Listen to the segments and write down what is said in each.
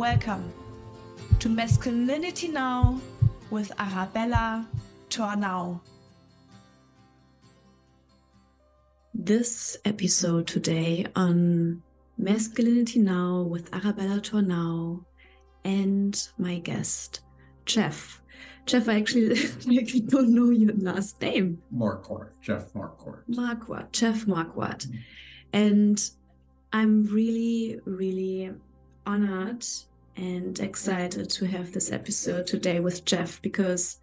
Welcome to Masculinity Now with Arabella Tornau. This episode today on Masculinity Now with Arabella Tornau and my guest, Jeff. Jeff, I actually, actually don't know your last name. Marquardt, Jeff Marquardt. Marquardt, Jeff Marquardt. Mm-hmm. And I'm really, really honored and excited to have this episode today with Jeff because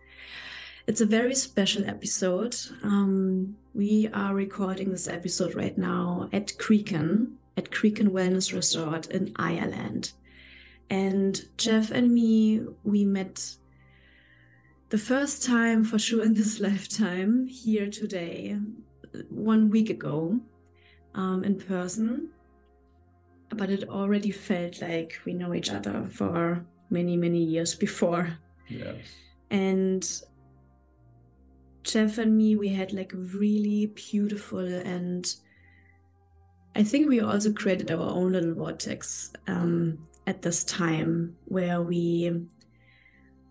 it's a very special episode. Um, we are recording this episode right now at Creacon, at Creacon Wellness Resort in Ireland. And Jeff and me, we met the first time for sure in this lifetime here today, one week ago um, in person but it already felt like we know each other for many, many years before. Yes. And Jeff and me, we had like a really beautiful and I think we also created our own little vortex um, at this time where we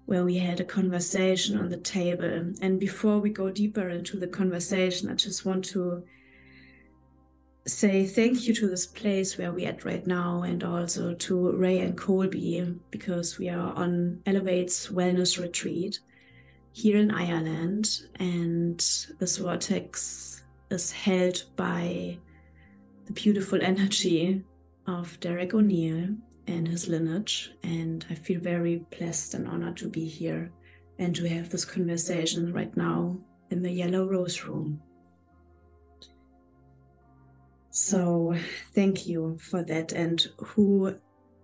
where we had a conversation on the table. And before we go deeper into the conversation, I just want to say thank you to this place where we're at right now and also to Ray and Colby because we are on Elevate's wellness retreat here in Ireland and this vortex is held by the beautiful energy of Derek O'Neill and his lineage and I feel very blessed and honored to be here and to have this conversation right now in the Yellow Rose Room. So thank you for that. And who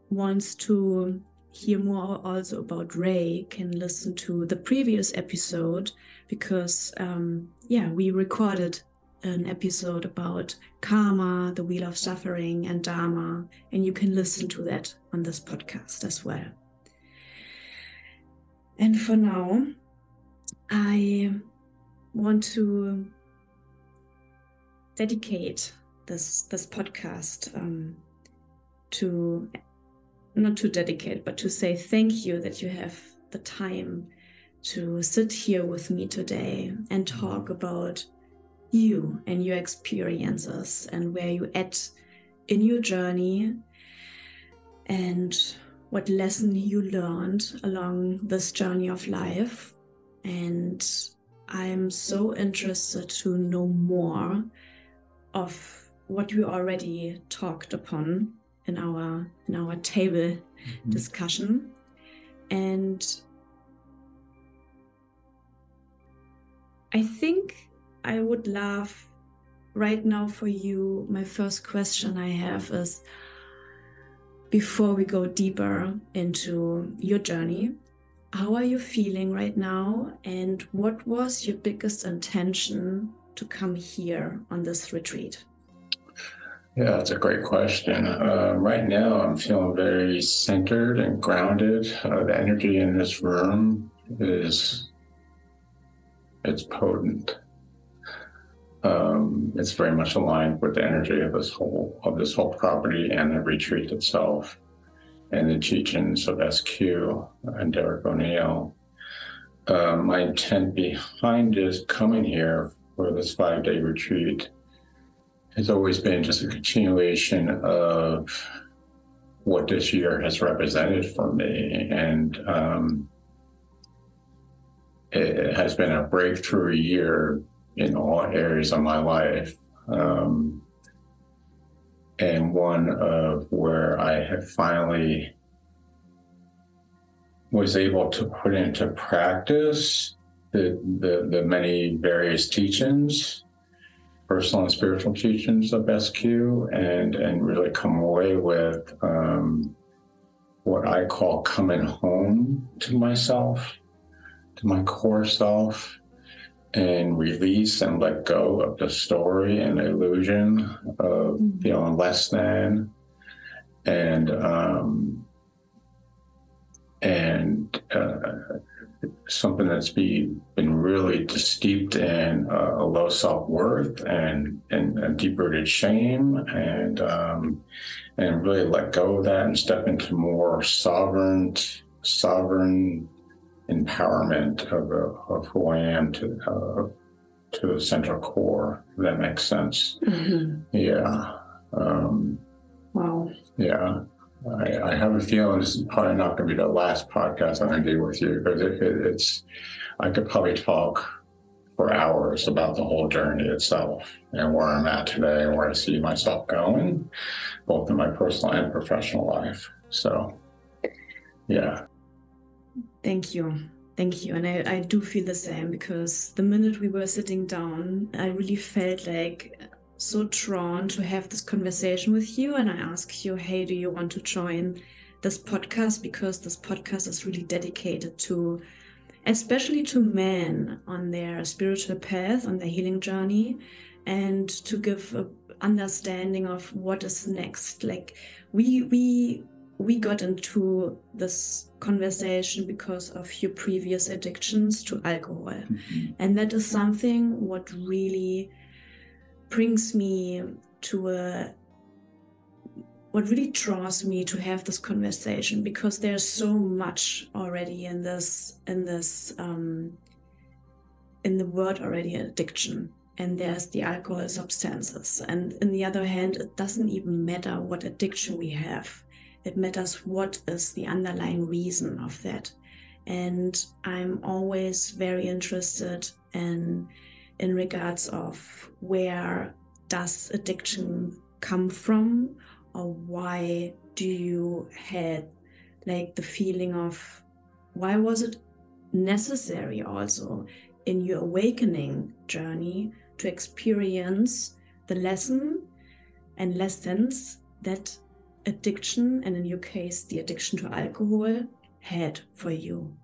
wants to hear more also about Ray can listen to the previous episode because, um, yeah, we recorded an episode about karma, the wheel of suffering, and dharma, and you can listen to that on this podcast as well. And for now, I want to dedicate this this podcast um, to not to dedicate, but to say thank you that you have the time to sit here with me today and talk about you and your experiences and where you at in your journey and what lesson you learned along this journey of life. And i'm so interested to know more of what we already talked upon in our in our table mm-hmm. discussion. And i think i would love right now for you. My first question i have is before we go deeper into your journey how are you feeling right now? And what was your biggest intention to come here on this retreat yeah, that's a great question. Uh, right now, I'm feeling very centered and grounded. Uh, the energy in this room is it's potent. Um, it's very much aligned with the energy of this whole of this whole property and the retreat itself, and the teachings of SQ and Derek O'Neill. Uh, my intent behind is coming here for this five day retreat has always been just a continuation of what this year has represented for me. And um, it has been a breakthrough year in all areas of my life. Um, and one of where I have finally was able to put into practice the, the, the many various teachings personal and spiritual teachings of SQ and and really come away with um, what I call coming home to myself, to my core self, and release and let go of the story and the illusion of mm-hmm. feeling less than, and um, and uh, something that's be, been really steeped in uh, a low self worth and and deep rooted shame, and um, and really let go of that and step into more sovereign sovereign empowerment of, uh, of who I am to uh, to the central core. If that makes sense. Mm-hmm. Yeah. Um, wow. Yeah. I, I, have a feeling this is probably not going to be the last podcast I'm going to do with you because it, it, it's, I could probably talk for hours about the whole journey itself and where I'm at today and where I see myself going, both in my personal and professional life. So, yeah. Thank you. Thank you. And I, I do feel the same because the minute we were sitting down, I really felt like so drawn to have this conversation with you. And I ask you, hey, do you want to join this podcast? Because this podcast is really dedicated to, especially to men on their spiritual path, on their healing journey, and to give a understanding of what is next. Like we we we got into this conversation because of your previous addictions to alcohol. Mm-hmm. And that is something what really brings me to a what really draws me to have this conversation because there's so much already in this in this um, in the word already addiction and there's the alcohol substances. And in the other hand it doesn't even matter what addiction we have. It matters what is the underlying reason of that. And i'm always very interested in in regards of where does addiction come from or why do you had like the feeling of why was it necessary also in your awakening journey to experience the lesson and lessons that addiction and in your case the addiction to alcohol had for you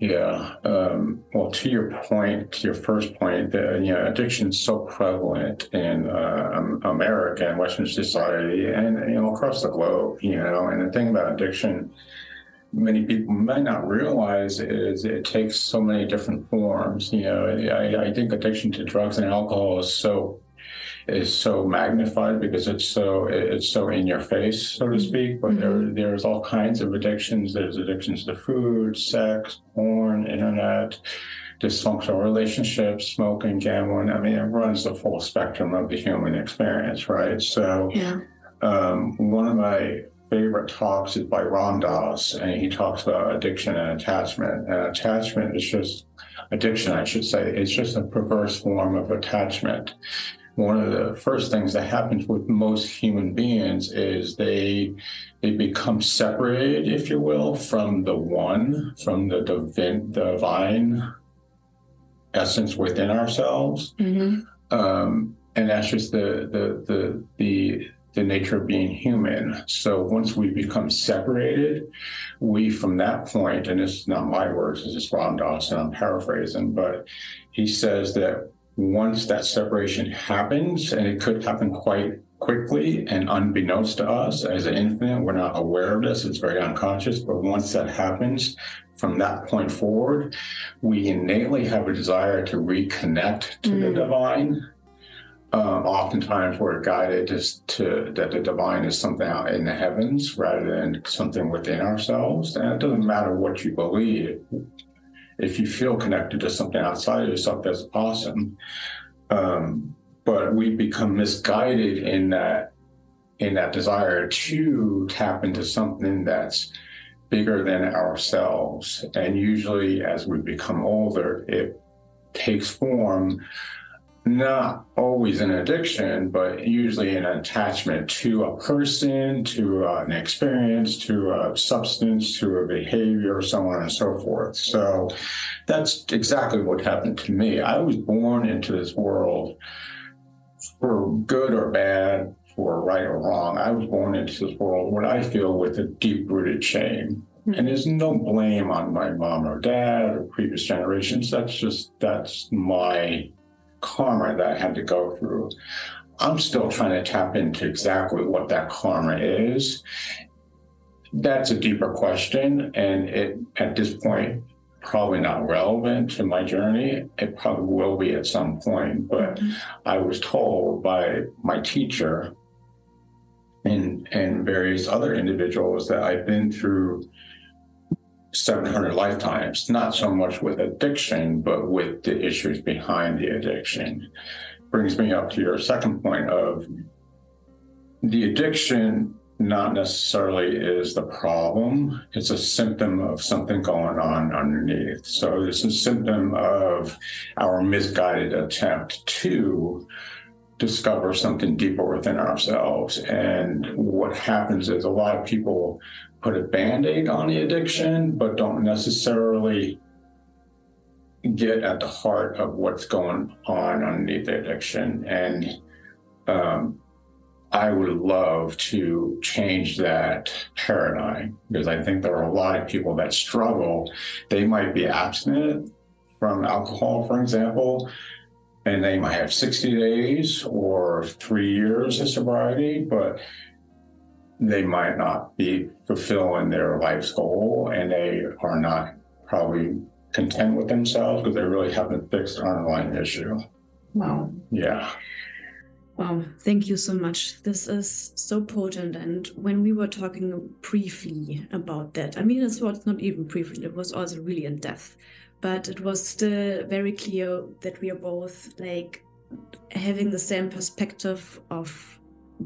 yeah. Um, well, to your point, to your first point, that you know, addiction is so prevalent in uh, America and Western society, and you know, across the globe. You know, and the thing about addiction, many people might not realize is it takes so many different forms. You know, I, I think addiction to drugs and alcohol is so is so magnified because it's so it's so in your face, so to mm-hmm. speak. But mm-hmm. there there's all kinds of addictions. There's addictions to food, sex, porn, internet, dysfunctional relationships, smoking, gambling. I mean, it runs the full spectrum of the human experience, right? So, yeah. um, one of my favorite talks is by Ram Dass, and he talks about addiction and attachment. And attachment is just addiction, I should say, it's just a perverse form of attachment one of the first things that happens with most human beings is they they become separated, if you will, from the one, from the divine, divine essence within ourselves. Mm-hmm. Um, and that's just the, the the the the nature of being human. So once we become separated, we from that point, and this is not my words, this is Ram Dass, I'm paraphrasing, but he says that once that separation happens, and it could happen quite quickly and unbeknownst to us as an infant, we're not aware of this, it's very unconscious. But once that happens, from that point forward, we innately have a desire to reconnect to mm. the divine. Um, oftentimes, we're guided to, to that the divine is something out in the heavens rather than something within ourselves. And it doesn't matter what you believe if you feel connected to something outside of yourself, that's awesome. Um, but we become misguided in that in that desire to tap into something that's bigger than ourselves. And usually, as we become older, it takes form not always an addiction, but usually an attachment to a person, to uh, an experience, to a substance, to a behavior, so on and so forth. So that's exactly what happened to me. I was born into this world for good or bad, for right or wrong. I was born into this world, what I feel, with a deep rooted shame. And there's no blame on my mom or dad or previous generations. That's just, that's my karma that I had to go through. I'm still trying to tap into exactly what that karma is. That's a deeper question. And it, at this point, probably not relevant to my journey. It probably will be at some point, but mm-hmm. I was told by my teacher and and various other individuals that I've been through 700 lifetimes, not so much with addiction, but with the issues behind the addiction. Brings me up to your second point of the addiction not necessarily is the problem. It's a symptom of something going on underneath. So it's a symptom of our misguided attempt to discover something deeper within ourselves. And what happens is a lot of people put a band aid on the addiction, but don't necessarily get at the heart of what's going on underneath the addiction. And um, I would love to change that paradigm because I think there are a lot of people that struggle. They might be abstinent from alcohol, for example, and they might have 60 days or three years of sobriety, but they might not be fulfilling their life's goal and they are not probably content with themselves because they really haven't fixed the underlying issue. Wow. Yeah. Wow, thank you so much. This is so potent. And when we were talking briefly about that, I mean, it was not even briefly, it was also really in depth, but it was still very clear that we are both like having the same perspective of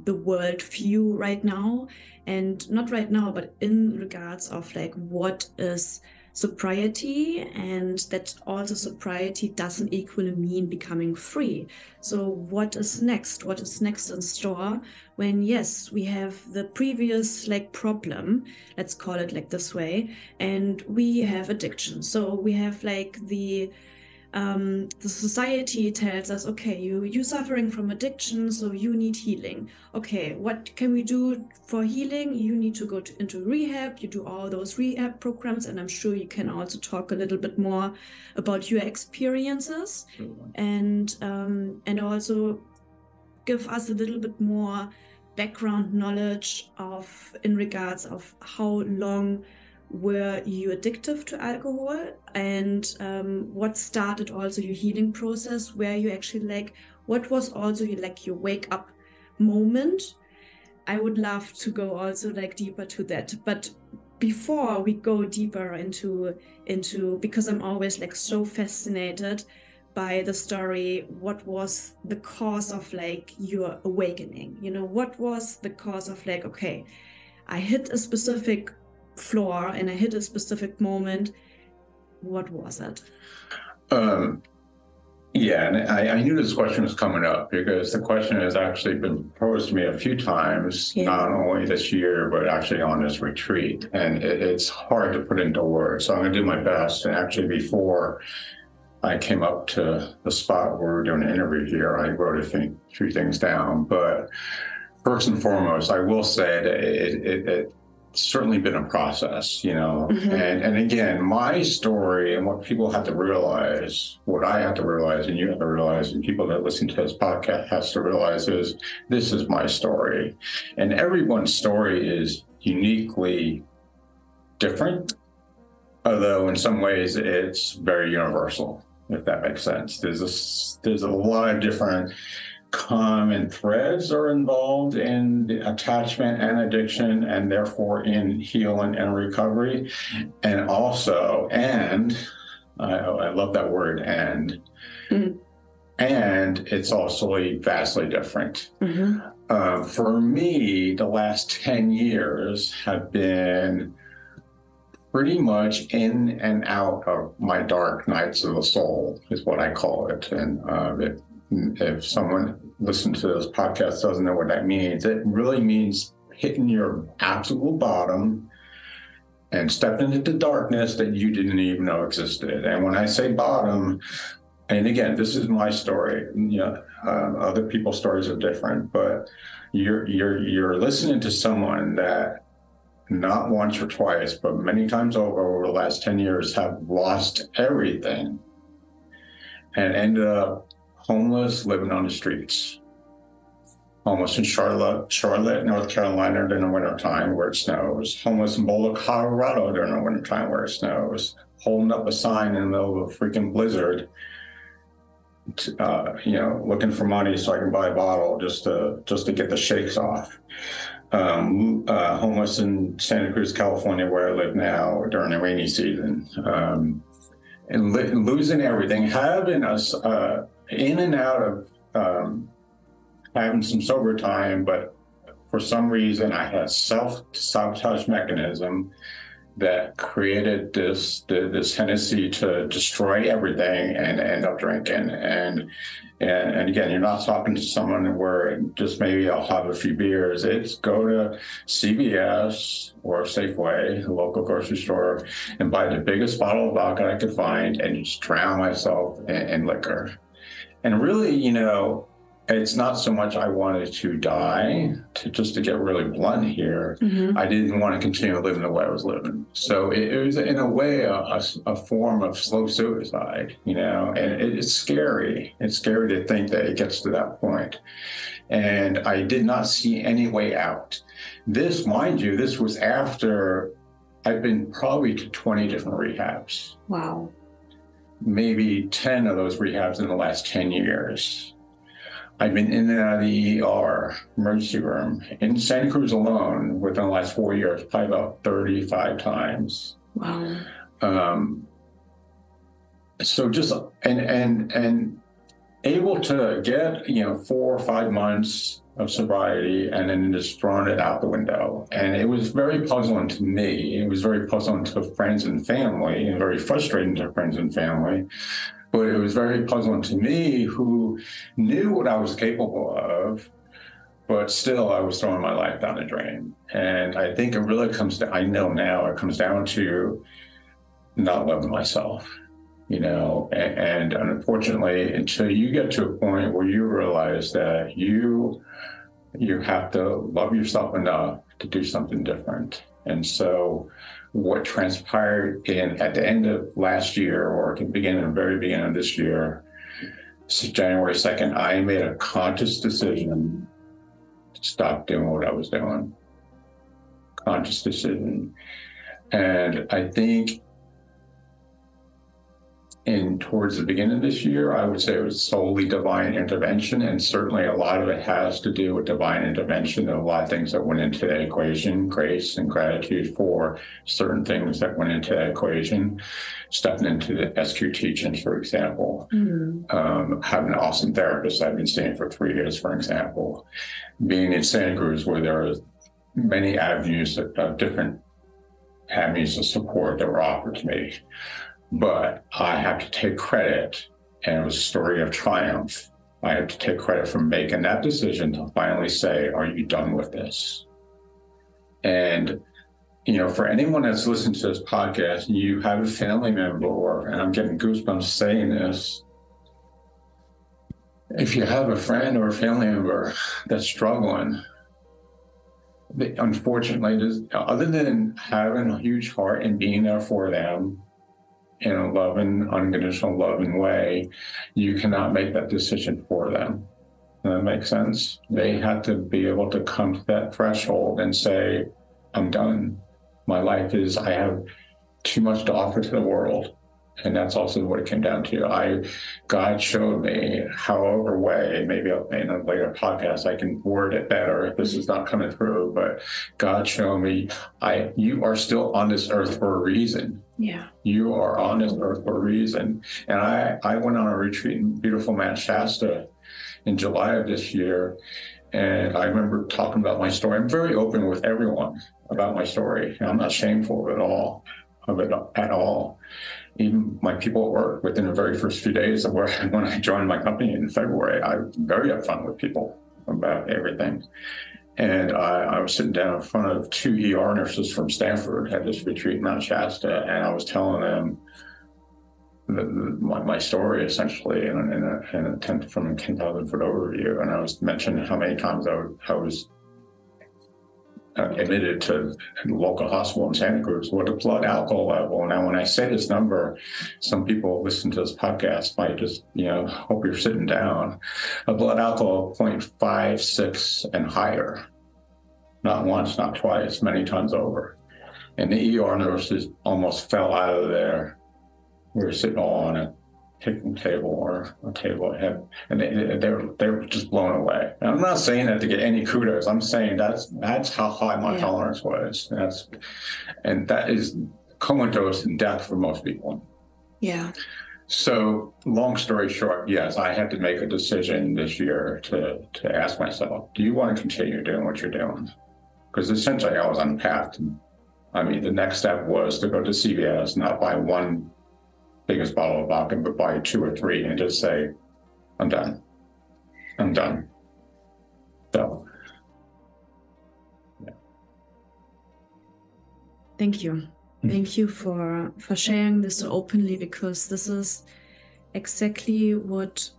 the world view right now. And not right now, but in regards of like what is sobriety and that also sobriety doesn't equally mean becoming free. So what is next? What is next in store? When yes we have the previous like problem let's call it like this way and we have addiction. So we have like the um, the society tells us, okay, you you're suffering from addiction, so you need healing. Okay, what can we do for healing? You need to go to, into rehab. You do all those rehab programs, and I'm sure you can also talk a little bit more about your experiences, and um, and also give us a little bit more background knowledge of in regards of how long were you addictive to alcohol? And um, what started also your healing process where you actually like what was also your, like your wake up moment? I would love to go also like deeper to that. But before we go deeper into into because i'm always like so fascinated by the story what was the cause of like your awakening? You know what was the cause of like okay i hit a specific floor and I hit a specific moment. What was it? Um, yeah, and I, I, knew this question was coming up because the question has actually been posed to me a few times, yeah. not only this year, but actually on this retreat. And it, it's hard to put into words. So I'm going to do my best. And actually, before I came up to the spot where we're doing an interview here, I wrote a few, few things down. But first and foremost, I will say that it, it, it certainly been a process, you know. Mm-hmm. And and again, my story and what people have to realize, what I have to realize, and you have to realize, and people that listen to this podcast has to realize is this is my story, and everyone's story is uniquely different, although in some ways it's very universal. If that makes sense, there's a there's a lot of different common threads are involved in attachment and addiction and therefore in healing and recovery and also and i, I love that word and mm-hmm. and it's also vastly different mm-hmm. uh, for me the last 10 years have been pretty much in and out of my dark nights of the soul is what i call it and uh, it if someone listens to this podcast doesn't know what that means, it really means hitting your absolute bottom and stepping into darkness that you didn't even know existed. And when I say bottom, and again, this is my story. You know, uh, other people's stories are different, but you're you're you're listening to someone that not once or twice, but many times over over the last ten years have lost everything and ended up homeless, living on the streets. Homeless in Charlotte, Charlotte, North Carolina during the wintertime where it snows. Homeless in Boulder, Colorado during the wintertime where it snows. holding up a sign in the middle of a freaking blizzard, to, uh, you know, looking for money so I can buy a bottle just to just to get the shakes off. Um, uh, homeless in Santa Cruz, California, where I live now during the rainy season, um, and li- losing everything, having us uh, in and out of um, having some sober time, but for some reason I had self sabotage mechanism that created this this tendency to destroy everything and end up drinking. And and, and again you're not talking to someone where just maybe I'll have a few beers. It's go to CVS or Safeway the local grocery store and buy the biggest bottle of vodka I could find and just drown myself in, in liquor. And really you know it's not so much I wanted to die, to just to get really blunt here. Mm-hmm. I didn't want to continue living the way I was living. So it, it was, in a way, a, a, a, form of slow suicide, you know, and it, it's scary. It's scary to think that it gets to that point. And I did not see any way out. This, mind you, this was after I've been probably to 20 different rehabs. Wow. Maybe 10 of those rehabs in the last 10 years I've been in and out of the ER emergency room in Santa Cruz alone within the last four years, probably about 35 times. Wow. Um, so just and and and able to get you know four or five months of sobriety and then just throwing it out the window. And it was very puzzling to me. It was very puzzling to friends and family, and very frustrating to friends and family. But it was very puzzling to me who knew what I was capable of, but still I was throwing my life down the drain. And I think it really comes to, I know now it comes down to not loving myself, you know, and, and unfortunately, until you get to a point where you realize that you, you have to love yourself enough to do something different. And so what transpired in at the end of last year or the beginning, the very beginning of this year, January 2nd, I made a conscious decision to stop doing what I was doing. Conscious decision. And I think in towards the beginning of this year, I would say it was solely divine intervention, and certainly a lot of it has to do with divine intervention. There are a lot of things that went into that equation, grace and gratitude for certain things that went into that equation. Stepping into the SQ teachings, for example, mm-hmm. um, having an awesome therapist I've been seeing for three years, for example, being in Santa Cruz where there are many avenues of, of different avenues of support that were offered to me but I have to take credit, and it was a story of triumph. I have to take credit for making that decision to finally say, Are you done with this? And, you know, for anyone that's listened to this podcast, you have a family member, or, and I'm getting goosebumps saying this, if you have a friend or a family member that's struggling, unfortunately, other than having a huge heart and being there for them, in a loving, unconditional, loving way, you cannot make that decision for them. Does that makes sense? They have to be able to come to that threshold and say, I'm done. My life is, I have too much to offer to the world and that's also what it came down to. I God showed me, however way, maybe in a later podcast I can word it better if this is not coming through. But God showed me, I you are still on this earth for a reason. Yeah, you are on this earth for a reason. And I I went on a retreat in beautiful Mount Shasta in July of this year, and I remember talking about my story. I'm very open with everyone about my story. I'm not shameful at all of it at all even my people at work within the very first few days of where when I joined my company in February, I was very upfront with people about everything. And I, I, was sitting down in front of two ER nurses from Stanford at this retreat in Mount Shasta, and I was telling them the, the, my, my, story essentially in, in, a, in a 10, from a 10,000 foot overview. And I was mentioning how many times I, I was uh, admitted to local hospital in Santa Cruz with a blood alcohol level. Now, when I say this number, some people listen to this podcast might just, you know, hope you're sitting down. A blood alcohol 0.56 and higher. Not once, not twice, many times over. And the ER nurses almost fell out of there. we were sitting all on a picnic table or a table ahead, and they, they were they were just blown away. And I'm not saying that to get any kudos. I'm saying that's that's how high my Yeah. tolerance was. That's and that is comatose in death for most people. Yeah. So, long story short, yes, I had to make a decision this year to to ask myself, do you want to continue doing what you're doing? Because essentially, I was on path. I mean, the next step was to go to CVS, not buy one biggest bottle of vodka, but buy two or three, and just say, I'm done. I'm done. So, yeah. Thank you. Hmm. Thank you for for sharing this so openly because this is exactly what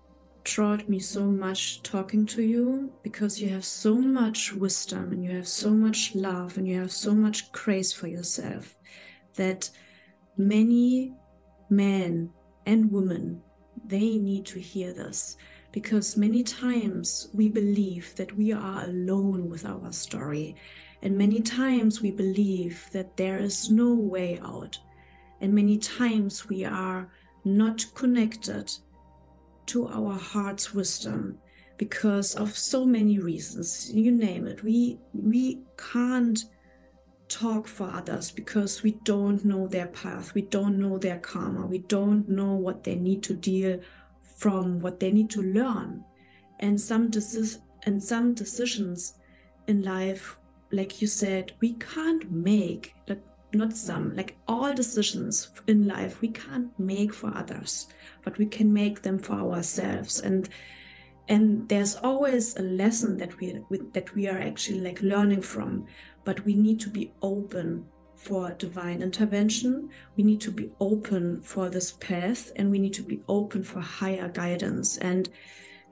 taught me so much talking to you because you have so much wisdom and you have so much love and you have so much grace for yourself that many men and women they need to hear this because many times we believe that we are alone with our story and many times we believe that there is no way out. And many times we are not connected to our heart's wisdom because of so many reasons. You name it. We we can't talk for others because we don't know their path. We don't know their karma. We don't know what they need to deal from, what they need to learn. And some decis- and some decisions in life like you said, we can't make, like not some, like all decisions in life we can't make for others, but we can make them for ourselves. And and there's always a lesson that we that we are actually like learning from, but we need to be open for divine intervention. We need to be open for this path, and we need to be open for higher guidance. And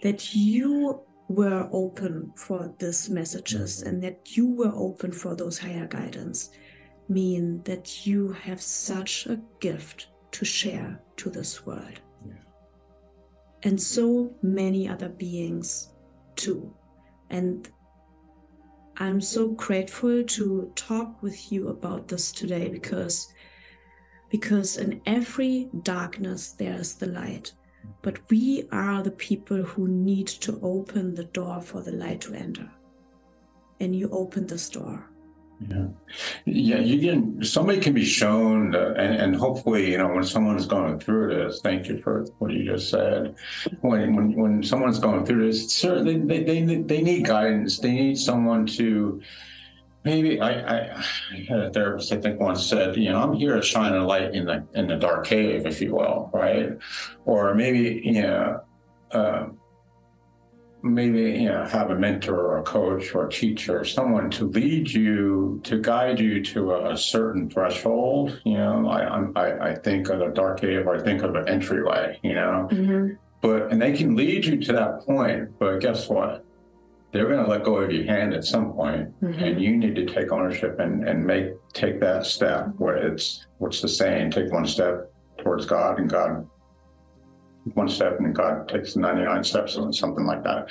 that you were open for these messages mm-hmm. and that you were open for those higher guidance mean that you have such a gift to share to this world. Yeah. And so many other beings too. And I'm so grateful to talk with you about this today because because in every darkness there's the light but we are the people who need to open the door for the light to enter. And you open this door. Yeah, yeah. You can. Somebody can be shown, and, and hopefully, you know, when someone's going through this. Thank you for what you just said. When when when someone's going through this, certainly they they they need guidance. They need someone to. Maybe I, I, I had a therapist I think once said, you know, I'm here to shine a light in the in the dark cave, if you will, right? Or maybe you know. Uh, maybe you know have a mentor or a coach or a teacher or someone to lead you to guide you to a, a certain threshold you know I, I i think of a dark cave or i think of an entryway you know? Mm-hmm. But and they can lead you to that point but guess what? They're going to let go of your hand at some point mm-hmm. and you need to take ownership and and make take that step where it's what's the saying take one step towards god and god one step and God takes the 99 steps or something like that.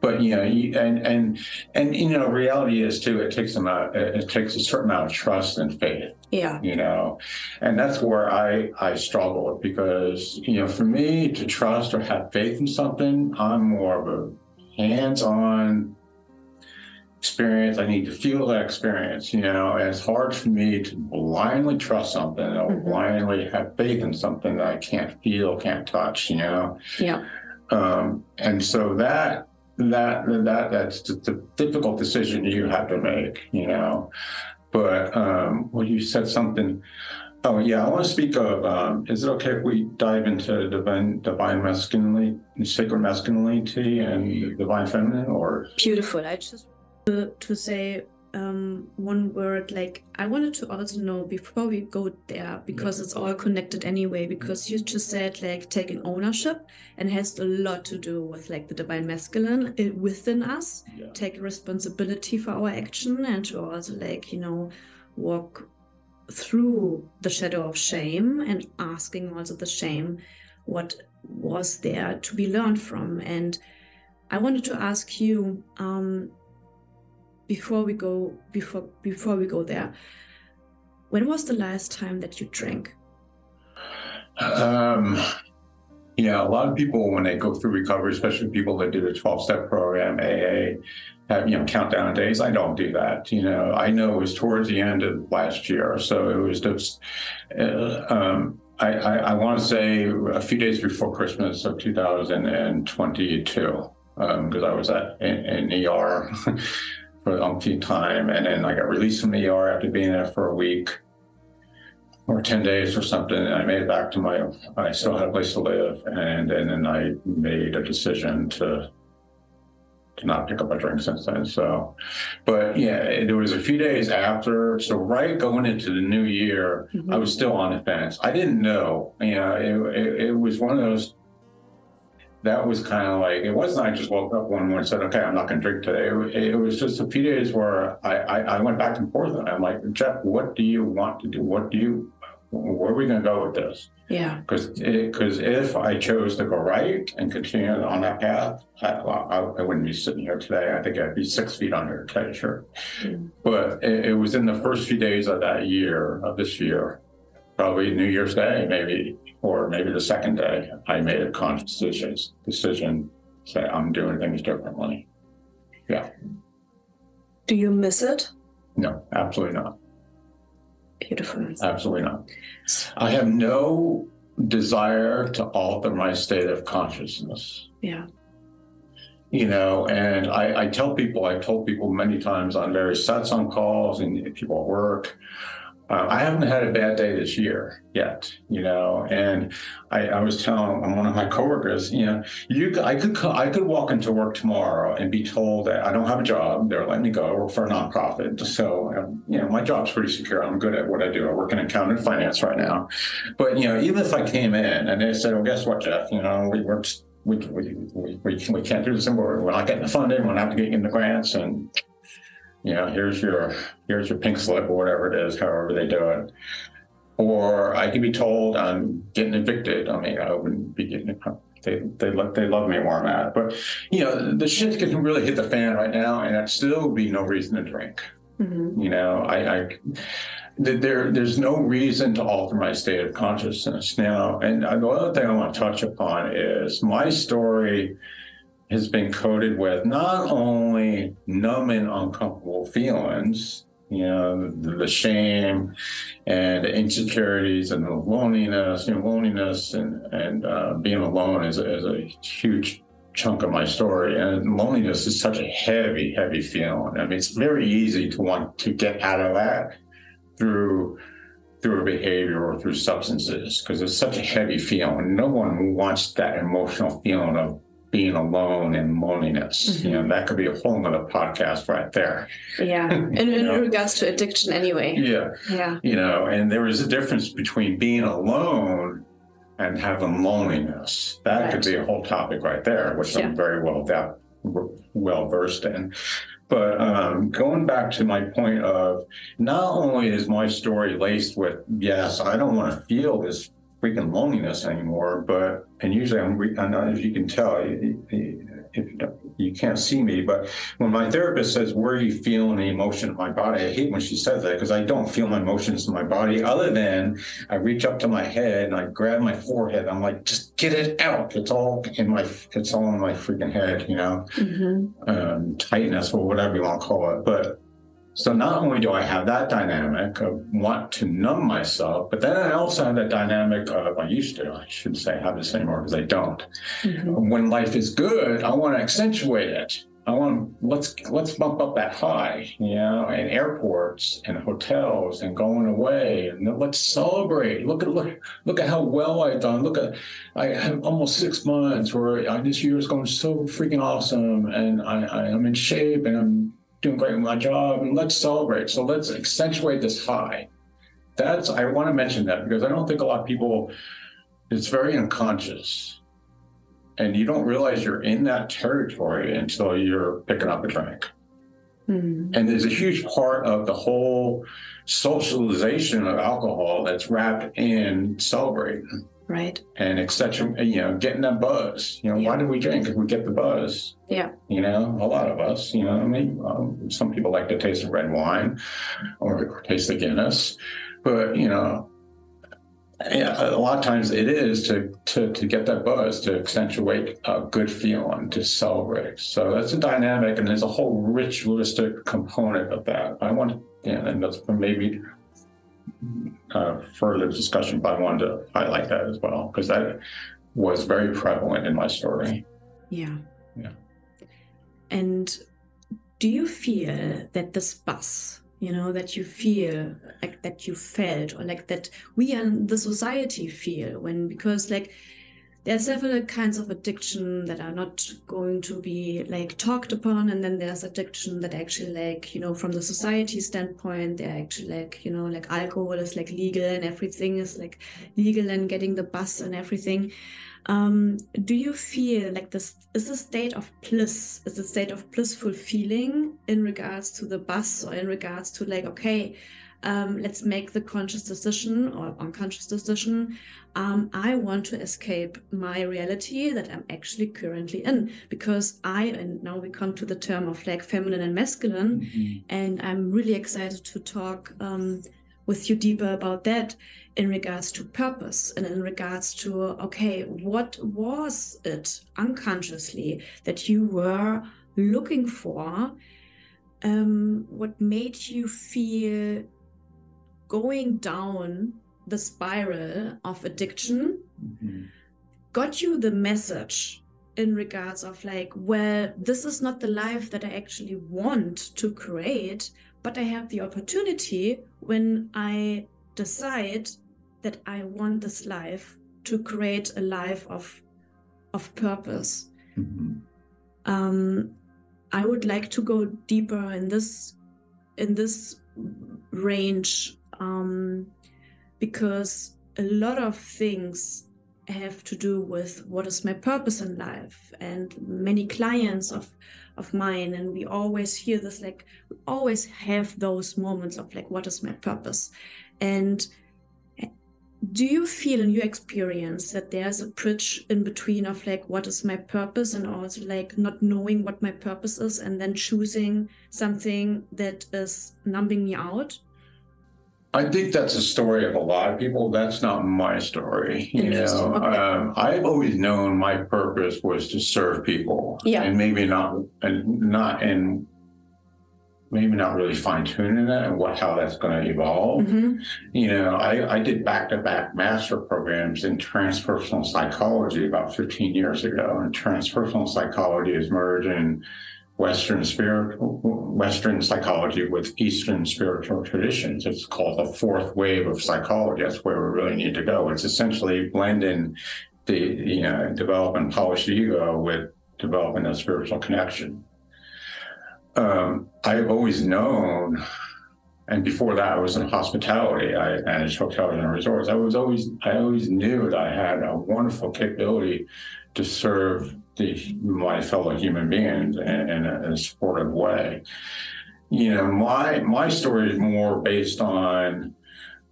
But you know, you, and and and you know, reality is too. It takes amount. It takes a certain amount of trust and faith. Yeah. You know, and that's where I I struggle because you know, for me to trust or have faith in something, I'm more of a hands-on experience. I need to feel that experience. You know, and it's hard for me to blindly trust something or Mhm. blindly have faith in something that I can't feel, can't touch. You know, Yeah. um, and so that that that that's the difficult decision you have to make. You know, but um, well, you said something. Oh yeah, I want to speak of. Um, is it okay if we dive into divine, divine masculinity, sacred masculinity, and divine feminine, or Beautiful. I just to, to say um, one word like I wanted to also know before we go there because it's all connected anyway. Because you just said like taking ownership and has a lot to do with like the divine masculine uh, within us. yeah. take responsibility for our action and to also like you know walk through the shadow of shame and asking also the shame what was there to be learned from and i wanted to ask you um before we go before before we go there when was the last time that you drank Um, a lot of people when they go through recovery, especially people that do the 12 step program, AA, have, you know, countdown days. I don't do that. You know, I know it was towards the end of last year. So it was just, uh, um, I, I, I want to say a few days before Christmas of 2022, because um, I was at in ER for the few time. And then I got released from the ER after being there for a week or 10 days or something. And I made it back to my, I still had a place to live. And, and then I made a decision to, to not pick up a drink since then. So, but yeah, it, was a few days after. So right going into the new year, mm-hmm. I was still on the fence. I didn't know, you know, it, it, it was one of those that was kind of like it wasn't I just woke up one morning and said, okay, I'm not going to drink today. It, it, was just a few days where I, I, I went back and forth and I'm like, Jeff, what do you want to do? What do you where are we going to go with this? Yeah. Because because if I chose to go right and continue on that path, I, I, I, wouldn't be sitting here today. I think I'd be six feet under, to tell you sure. Mm. But it, it, was in the first few days of that year, of this year, probably New Year's Day, maybe, or maybe the second day, I made a conscious decision, decision say I'm doing things differently. Yeah. Do you miss it? No, absolutely not. Beautiful. Absolutely not. I have no desire to alter my state of consciousness. Yeah. You know, and I, I tell people, I've told people many times on various sets on calls and people at work, I haven't had a bad day this year yet, you know. And I, I, was telling one of my coworkers, you know, you I could I could walk into work tomorrow and be told that I don't have a job. They're letting me go. I work for a nonprofit, so um, you know my job's pretty secure. I'm good at what I do. I work in accounting and finance right now. But you know, even if I came in and they said, "Well, guess what, Jeff? You know, we work." We, we, we, we, we can't do this anymore. We're not getting the funding. We're not getting the grants. And you know, here's your here's your pink slip or whatever it is, however they do it. Or I could be told I'm getting evicted. I mean, I wouldn't be getting they they love they love me where I'm at. But you know, the shit can really hit the fan right now, and that still would be no reason to drink. Mm-hmm. You know, I, I there there's no reason to alter my state of consciousness now. And the other thing I want to touch upon is my story has been coated with not only numbing uncomfortable feelings, you know, the, the shame and the insecurities and the loneliness, you know, loneliness and, and uh, being alone is, is a huge chunk of my story. And loneliness is such a heavy, heavy feeling. I mean, it's very easy to want to get out of that through through a behavior or through substances because it's such a heavy feeling. No one wants that emotional feeling of being alone and loneliness. Mm-hmm. You know, that could be a whole other podcast right there. Yeah. And in know? regards to addiction anyway. Yeah. Yeah. You know, and there is a difference between being alone and having loneliness. That right. could be a whole topic right there, which yeah. I'm very well that well versed in. But um, going back to my point of not only is my story laced with, yes, I don't want to feel this freaking loneliness anymore. But and usually I'm, re- I'm not, as you can tell, if you can't see me, but when my therapist says, "Where are you feeling the emotion in my body?" I hate when she says that because I don't feel my emotions in my body other than I reach up to my head and I grab my forehead. I'm like, just get it out. It's all in my it's all in my freaking head, you know, mm-hmm. um, tightness or whatever you want to call it. But so not only do I have that dynamic of want to numb myself, but then I also have that dynamic of I used to, I shouldn't say have this anymore because I don't. Mm-hmm. When life is good, I want to accentuate it. I want let's let's bump up that high, you know, in airports and hotels and going away and let's celebrate. Look at look look at how well I've done. Look at I have almost six months where I, this year is going so freaking awesome and I, I I'm in shape and I'm doing great with my job and let's celebrate. So let's accentuate this high. That's, I want to mention that because I don't think a lot of people, it's very unconscious. And you don't realize you're in that territory until you're picking up a drink. Mm-hmm. And there's a huge part of the whole socialization of alcohol that's wrapped in celebrating right and etc you know getting that buzz you know yeah. why do we drink if we get the buzz yeah you know a lot of us you know i mean um, some people like to taste the red wine or taste the guinness but you know yeah, a lot of times it is to to to get that buzz, to accentuate a good feeling, to celebrate. So that's a dynamic, and there's a whole ritualistic component of that. I want, to, yeah, and that's maybe uh, further discussion, but I wanted to highlight that as well because that was very prevalent in my story. Yeah. Yeah. And do you feel that this bus, you know that you feel like that you felt or like that we and the society feel when because like there's several kinds of addiction that are not going to be like talked upon and then there's addiction that actually like you know from the society standpoint they're actually like you know like alcohol is like legal and everything is like legal and getting the bus and everything. Um, do you feel like this is a state of bliss, is a state of blissful feeling in regards to the bus or in regards to like, okay, um, let's make the conscious decision or unconscious decision. Um, I want to escape my reality that I'm actually currently in because I, and now we come to the term of like feminine and masculine, mm-hmm. and I'm really excited to talk um, with you deeper about that in regards to purpose and in regards to okay what was it unconsciously that you were looking for um, what made you feel going down the spiral of addiction mm-hmm. got you the message in regards of like well this is not the life that i actually want to create but i have the opportunity when i decide that I want this life to create a life of of purpose. Mm-hmm. Um, I would like to go deeper in this in this range um, because a lot of things have to do with what is my purpose in life and many clients of of mine. And we always hear this like we always have those moments of like what is my purpose? And do you feel in your experience that there's a bridge in between of like what is my purpose and also like not knowing what my purpose is and then choosing something that is numbing me out I think that's a story of a lot of people. That's not my story. You know, okay. um, I've always known my purpose was to serve people, yeah. and maybe not, and not and maybe not really fine tuning it and what how that's going to evolve. Mm-hmm. You know, I, I did back to back master programs in transpersonal psychology about 15 years ago, and transpersonal psychology is merging Western spirit, Western psychology with Eastern spiritual traditions. It's called the fourth wave of psychology. That's where we really need to go. It's essentially blending the you know polished ego with developing a spiritual connection um, I've always known, and before that, I was in hospitality. I managed hotels and resorts. I was always, I always knew that I had a wonderful capability to serve the, my fellow human beings in, in, a, in a supportive way. You know, my my story is more based on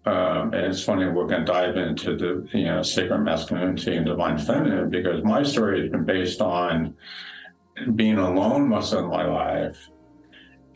um, and it's funny, we're going to dive into the you know sacred masculinity and divine feminine because my story has been based on being alone most of my life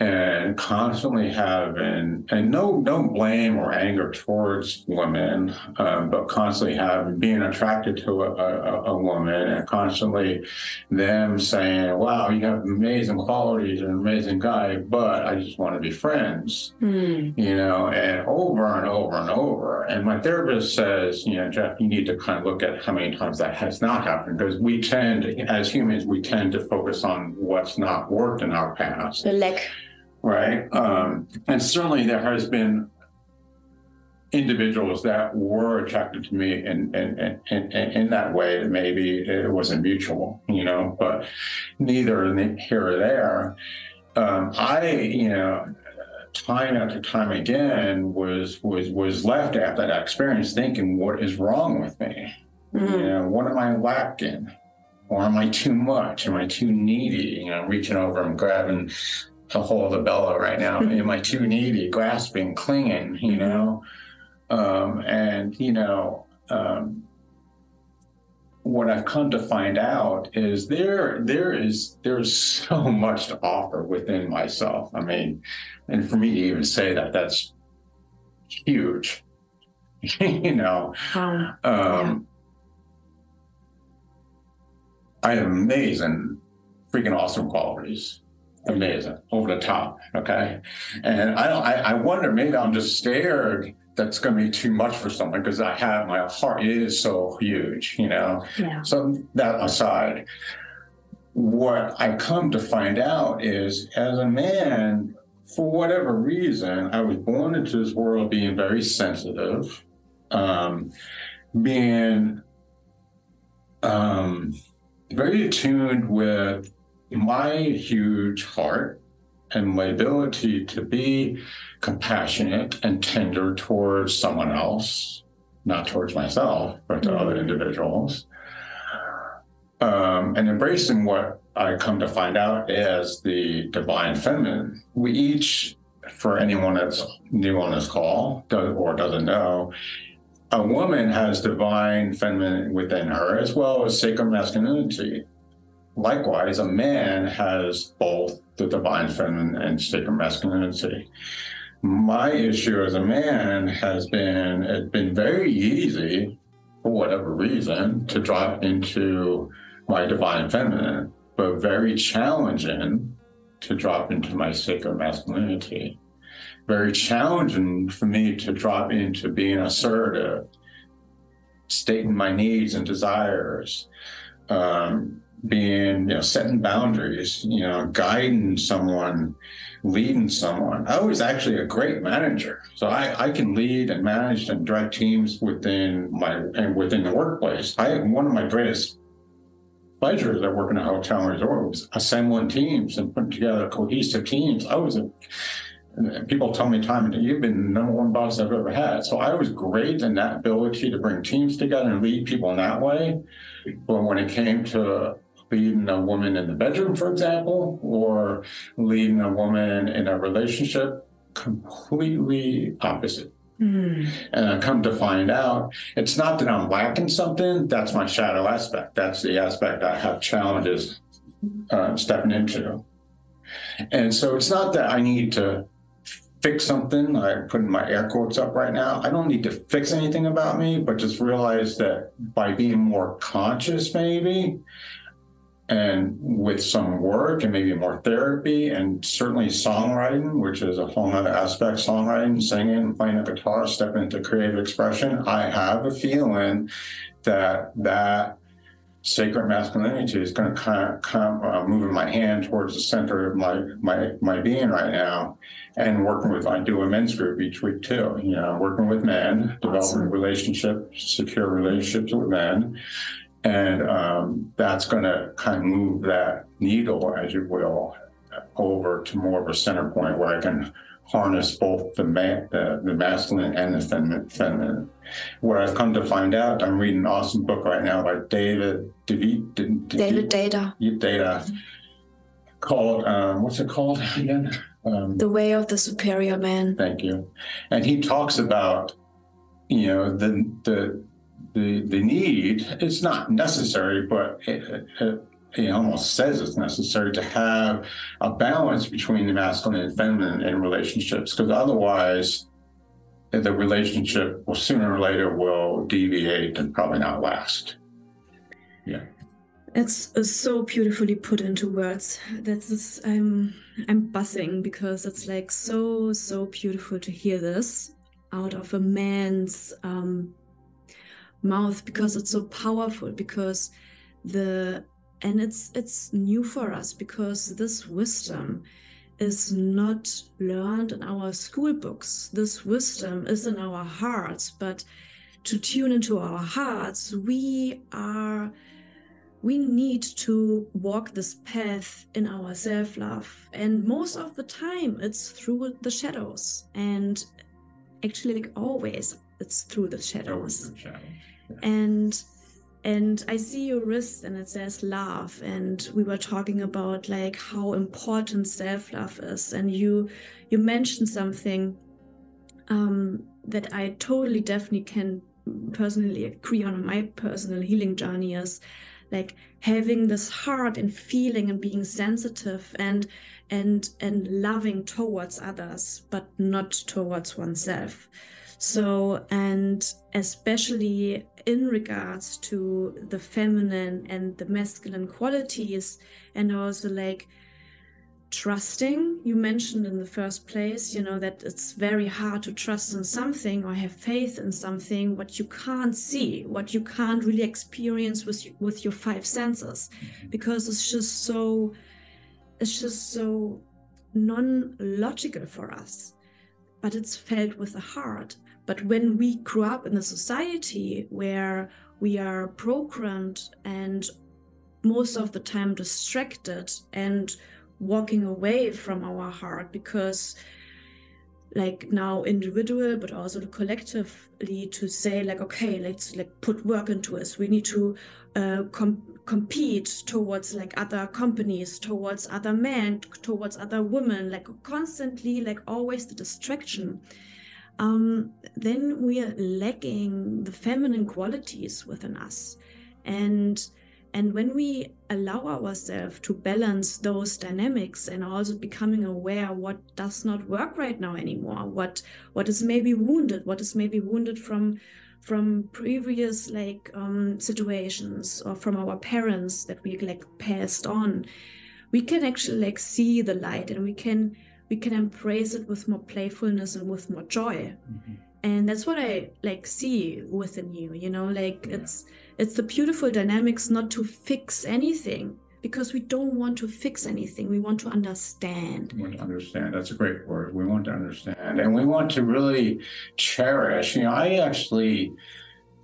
and constantly having and no no blame or anger towards women um, but constantly having being attracted to a, a, a, woman and constantly them saying wow you have amazing qualities and an amazing guy but i just want to be friends. Mm. you know and over and over and over. And my therapist says you know jeff you need to kind of look at how many times that has not happened because we tend as humans we tend to focus on what's not worked in our past. The lack right? Um, and certainly there has been individuals that were attracted to me in, in, in, in, that way that maybe it wasn't mutual, you know, but neither here or there. Um, I, you know, time after time again was was was left after that experience thinking, what is wrong with me? Mm-hmm. You know, what am I lacking? Or am I too much? Am I too needy? You know, reaching over and grabbing a hold of Bella right now. Am I too needy, grasping, clinging, you know? Um, and, you know, um, what I've come to find out is there there is there's so much to offer within myself. I mean, and for me to even say that that's huge. you know. Wow. Um, Yeah. I have amazing, freaking awesome qualities. Amazing, over the top. Okay, and I don't. I, I wonder maybe I'm just scared that's going to be too much for someone because I have my heart is so huge. You know. Yeah. So that aside, what I come to find out is, as a man, for whatever reason, I was born into this world being very sensitive, um, being um, very attuned with my huge heart and my ability to be compassionate and tender towards someone else, not towards myself, but to other individuals. Um, and embracing what I come to find out as the divine feminine. We each, for anyone that's new on this call does, or doesn't know, a woman has divine feminine within her as well as sacred masculinity. Likewise, a man has both the divine feminine and sacred masculinity. My issue as a man has been it's been very easy, for whatever reason, to drop into my divine feminine, but very challenging to drop into my sacred masculinity. Very challenging for me to drop into being assertive, stating my needs and desires, um, being, you know, setting boundaries, you know, guiding someone, leading someone. I was actually a great manager, so I, I can lead and manage and direct teams within my and within the workplace. I one of my greatest pleasures at working at hotel and resort was assembling teams and putting together cohesive teams. I was a people tell me time and you've been the number one boss I've ever had. So I was great in that ability to bring teams together and lead people in that way. But when it came to leading a woman in the bedroom, for example, or leading a woman in a relationship, completely opposite. Mm. And I come to find out it's not that I'm lacking something, that's my shadow aspect. That's the aspect I have challenges uh, stepping into. And so it's not that I need to fix something. I'm putting my air quotes up right now. I don't need to fix anything about me, but just realize that by being more conscious, maybe, and with some work and maybe more therapy and certainly songwriting, which is a whole other aspect, songwriting, singing, playing the guitar, stepping into creative expression, I have a feeling that that sacred masculinity is going to kind of come uh, moving my hand towards the center of my my my being right now and working with i do a men's group each week too you know working with men developing Awesome. relationships secure relationships with men and um, that's going to kind of move that needle as you will over to more of a center point where i can harness both the ma- the, the masculine and the feminine, feminine what I've come to find out, I'm reading an awesome book right now by David DeVito. De, De- David Deida, Deida called um, what's it called again? Um, The Way of the Superior Man. thank you. And he talks about you know the the the the need. It's not necessary, but it, it, he almost says it's necessary to have a balance between the masculine and feminine in relationships, because otherwise the relationship will sooner or later will deviate and probably not last. Yeah. It's so beautifully put into words. That's I'm I'm buzzing because it's like so so beautiful to hear this out of a man's um, mouth because it's so powerful because the and it's it's new for us because this wisdom is not learned in our school books. This wisdom is in our hearts, but to tune into our hearts, we are we need to walk this path in our self love. And most of the time, it's through the shadows. And actually, like always, it's through the shadows. And and I see your wrist and it says love. And we were talking about like how important self love is. And you you mentioned something um, that I totally definitely can personally agree on my personal healing journey is like having this heart and feeling and being sensitive and and and loving towards others but not towards oneself So, and especially in regards to the feminine and the masculine qualities, and also like trusting. You mentioned in the first place you know that it's very hard to trust in something or have faith in something what you can't see what you can't really experience with with your five senses because it's just so it's just so non-logical for us. But it's felt with the heart but when we grow up in a society where we are programmed and most of the time distracted and walking away from our heart because like now individual but also collectively to say like okay let's like put work into us we need to uh, com- compete towards like other companies towards other men towards other women like constantly like always the distraction um, then we are lacking the feminine qualities within us. And and when we allow ourselves to balance those dynamics and also becoming aware what does not work right now anymore, what what is maybe wounded, what is maybe wounded from from previous like um, situations or from our parents that we like passed on, we can actually like see the light and we can we can embrace it with more playfulness and with more joy. Mm-hmm. And that's what I like see within you, you know, like yeah. it's it's the beautiful dynamics not to fix anything because we don't want to fix anything. We want to understand. We want to understand. That's a great word. We want to understand. And we want to really cherish. You know, I actually,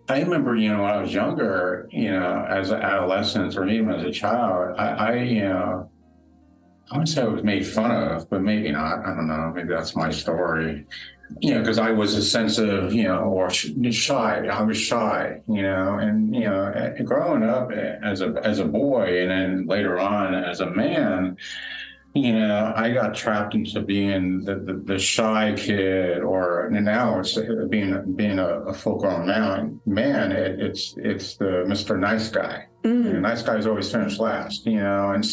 I remember, you know, when I was younger, you know, as an adolescent or even as a child, I, I you know, I wouldn't say I was made fun of, but maybe not. I don't know. Maybe that's my story you know, because I was a sensitive, you know, or shy. I was shy, you know, and you know, growing up as a as a boy, and then later on as a man, you know, I got trapped into being the, the, the shy kid, or now it's being being a, a full grown man. Man, it, it's it's the Mister Nice Guy. Mm. The nice guys always finish last, you know, and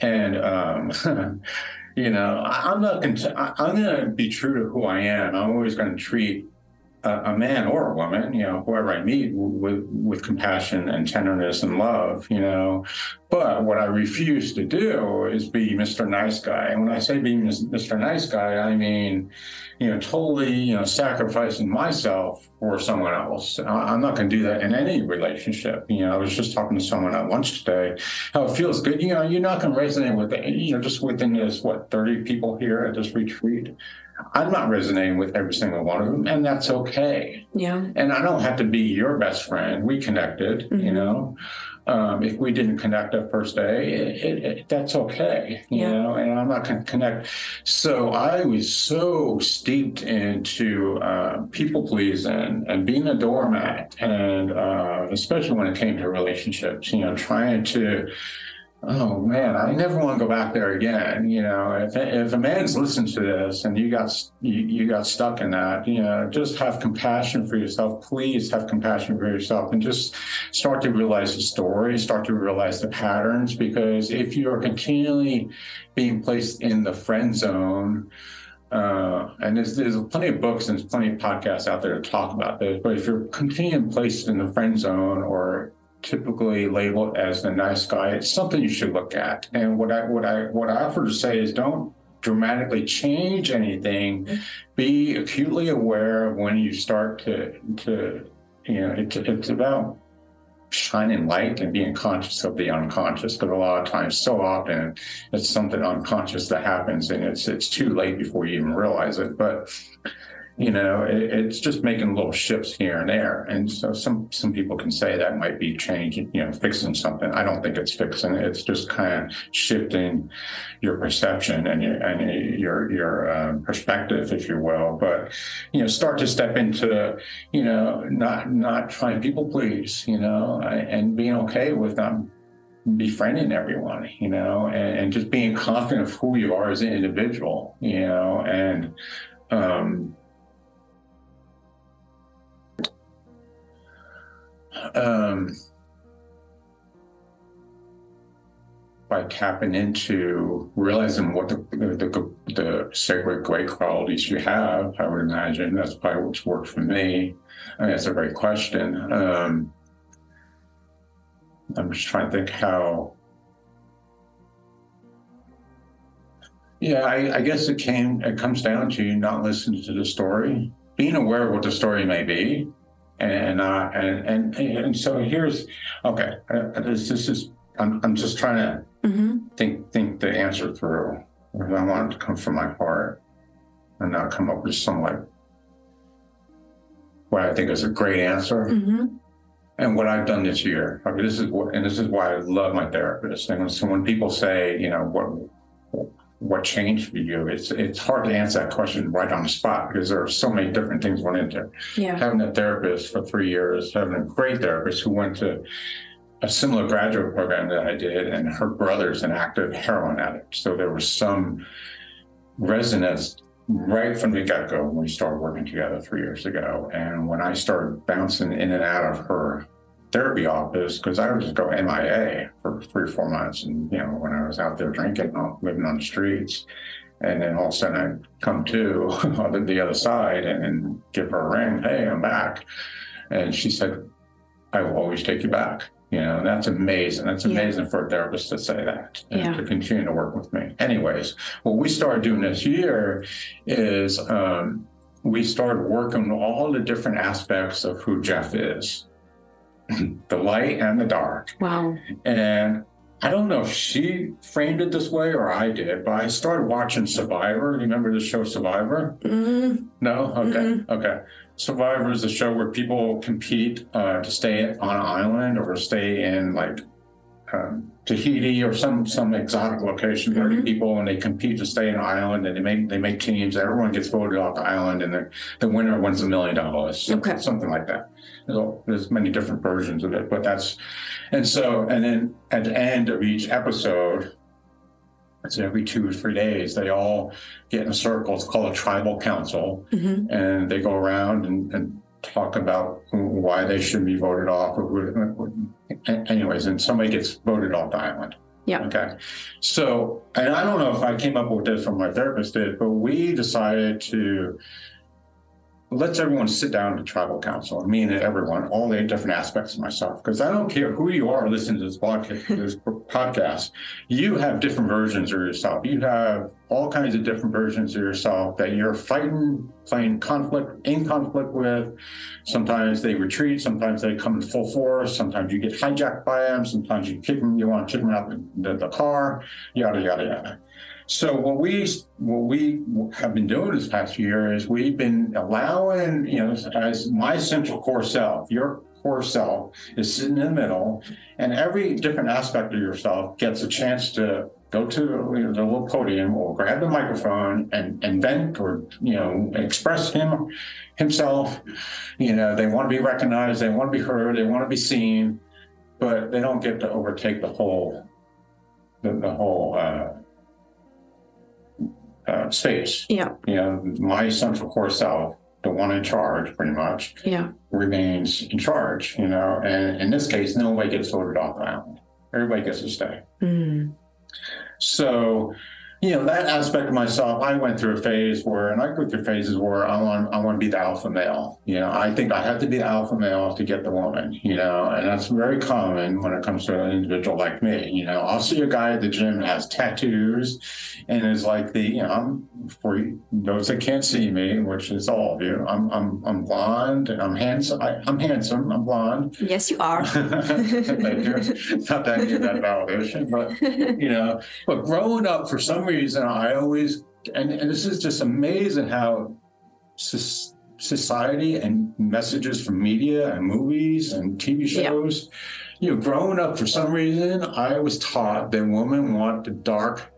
and um, you know, I, am not to, I'm going to be true to who I am. I'm always to treat a, man or a woman, you know, whoever I meet with, with compassion and tenderness and love, you know. But what I refuse to do is be Mr. Nice Guy. And when I say being Mr. Nice Guy, I mean, you know, totally, you know, sacrificing myself for someone else. I'm not going to do that in any relationship. You know, I was just talking to someone at lunch today, how it feels good. You know, you're not going to resonate with, it, you know, just within this, what, 30 people here at this retreat. I'm not resonating with every single one of them, and that's okay. Yeah. And I don't have to be your best friend. We connected, mm-hmm. you know. Um, if we didn't connect that first day, it, it, it, that's okay, you yeah. know, and I'm not going to connect. So I was so steeped into uh, people pleasing and being a doormat, and uh, especially when it came to relationships, you know, trying to oh man, I never want to go back there again. You know, if, if a man's listened to this and you got you, you got stuck in that, you know, just have compassion for yourself. Please have compassion for yourself and just start to realize the story, start to realize the patterns. Because if you are continually being placed in the friend zone, uh, and there's, there's plenty of books and plenty of podcasts out there to talk about this. But if you're continuing placed in the friend zone or typically labeled as the nice guy, it's something you should look at. And what I what I what I offer to say is don't dramatically change anything. Mm-hmm. Be acutely aware of when you start to to you know it's it's about shining light and being conscious of the unconscious because a lot of times so often it's something unconscious that happens and it's it's too late before you even realize it but you know it, it's just making little shifts here and there. And so some some people can say that might be changing you know fixing something. I don't think it's fixing it's just kind of shifting your perception and your and your your uh, perspective if you will. But you know start to step into you know not not trying people please you know and being okay with not befriending everyone, you know, and, and, just being confident of who you are as an individual, you know, and um, um, by tapping into realizing what the the, the sacred great qualities you have. I would imagine that's probably what's worked for me. I mean, that's a great question. Um, I'm just trying to think how. Yeah, I, I guess it came. It comes down to you not listening to the story, being aware of what the story may be, and uh, and and and so here's okay. Uh, this this is I'm I'm just trying to hmm think think the answer through. I want it to come from my heart, and not come up with some like what I think is a great answer. hmm And what I've done this year, I mean, this is what, and this is why I love my therapist. And so when people say, you know, what what changed for you, it's it's hard to answer that question right on the spot because there are so many different things went into it. Yeah. Having a therapist for three years, having a great therapist who went to a similar graduate program that I did, and her brother's an active heroin addict. So there was some resonance right from the get go when we started working together three years ago. And when I started bouncing in and out of her therapy office, because I would just go MIA for three or four months. And, you know, when I was out there drinking, living on the streets. And then all of a sudden I'd come to on the other side and, and give her a ring. Hey, I'm back. And she said, I will always take you back. You know, and that's amazing. That's Yeah. amazing for a therapist to say that and Yeah. to continue to work with me. Anyways, what we started doing this year is um, we started working on all the different aspects of who Jeff is the light and the dark. Wow. And I don't know if she framed it this way or I did, but I started watching Survivor. You remember the show Survivor? mm No? Okay. Okay. Survivor is a show where people compete uh, to stay on an island or stay in like um, Tahiti or some some exotic location. 30 Mhm. people and they compete to stay in an island and they make they make teams. Everyone gets voted off the island and the, the winner wins a million dollars. Okay. Something like that. There's, all- there's many different versions of it, but that's and so and then at the end of each episode, it's every two or three days, they all get in a circle. It's called a tribal council hmm and they go around and, and talk about why they should be voted off. Anyways, and somebody gets voted off the island. Yeah. Okay. So, and I don't know if I came up with this or my therapist did, but we decided to let's everyone sit down to tribal council, me and everyone, all the different aspects of myself, because I don't care who you are listening to this podcast, this podcast, you have different versions of yourself. You have all kinds of different versions of yourself that you're fighting, playing conflict, in conflict with. Sometimes they retreat, sometimes they come in full force, sometimes you get hijacked by them, sometimes you kick them, you want to kick them out the, the, the car, yada, yada, yada. So what we what we have been doing this past year is we've been allowing, you know, as my central core self, your core self is sitting in the middle, and every different aspect of yourself gets a chance to go to you know, the little podium or grab the microphone and, and vent or you know express him himself. You know, they want to be recognized, they want to be heard, they want to be seen, but they don't get to overtake the whole the, the whole uh, uh, space. Yeah. You know, my central core self, the one in charge, pretty much, Yeah. remains in charge. You know, and in this case, nobody gets voted off the island. Everybody gets to stay. Mm. So, you know, that aspect of myself, I went through a phase where, and I go through phases where I want, I want to be the alpha male. You know, I think I have to be the alpha male to get the woman. You know, and that's very common when it comes to an individual like me. You know, I'll see a guy at the gym that has tattoos, and is like the, you know, I'm, for those that can't see me, which is all of you, I'm, I'm, I'm blonde, and I'm handsome. I, I'm handsome. I'm blonde. Yes, you are. Thank you. Not that I that validation, but you know, but growing up for some reason, I always, and, and this is just amazing how soc- society and messages from media and movies and TV Yeah. shows, you know, growing up for some reason, I was taught that women want the dark,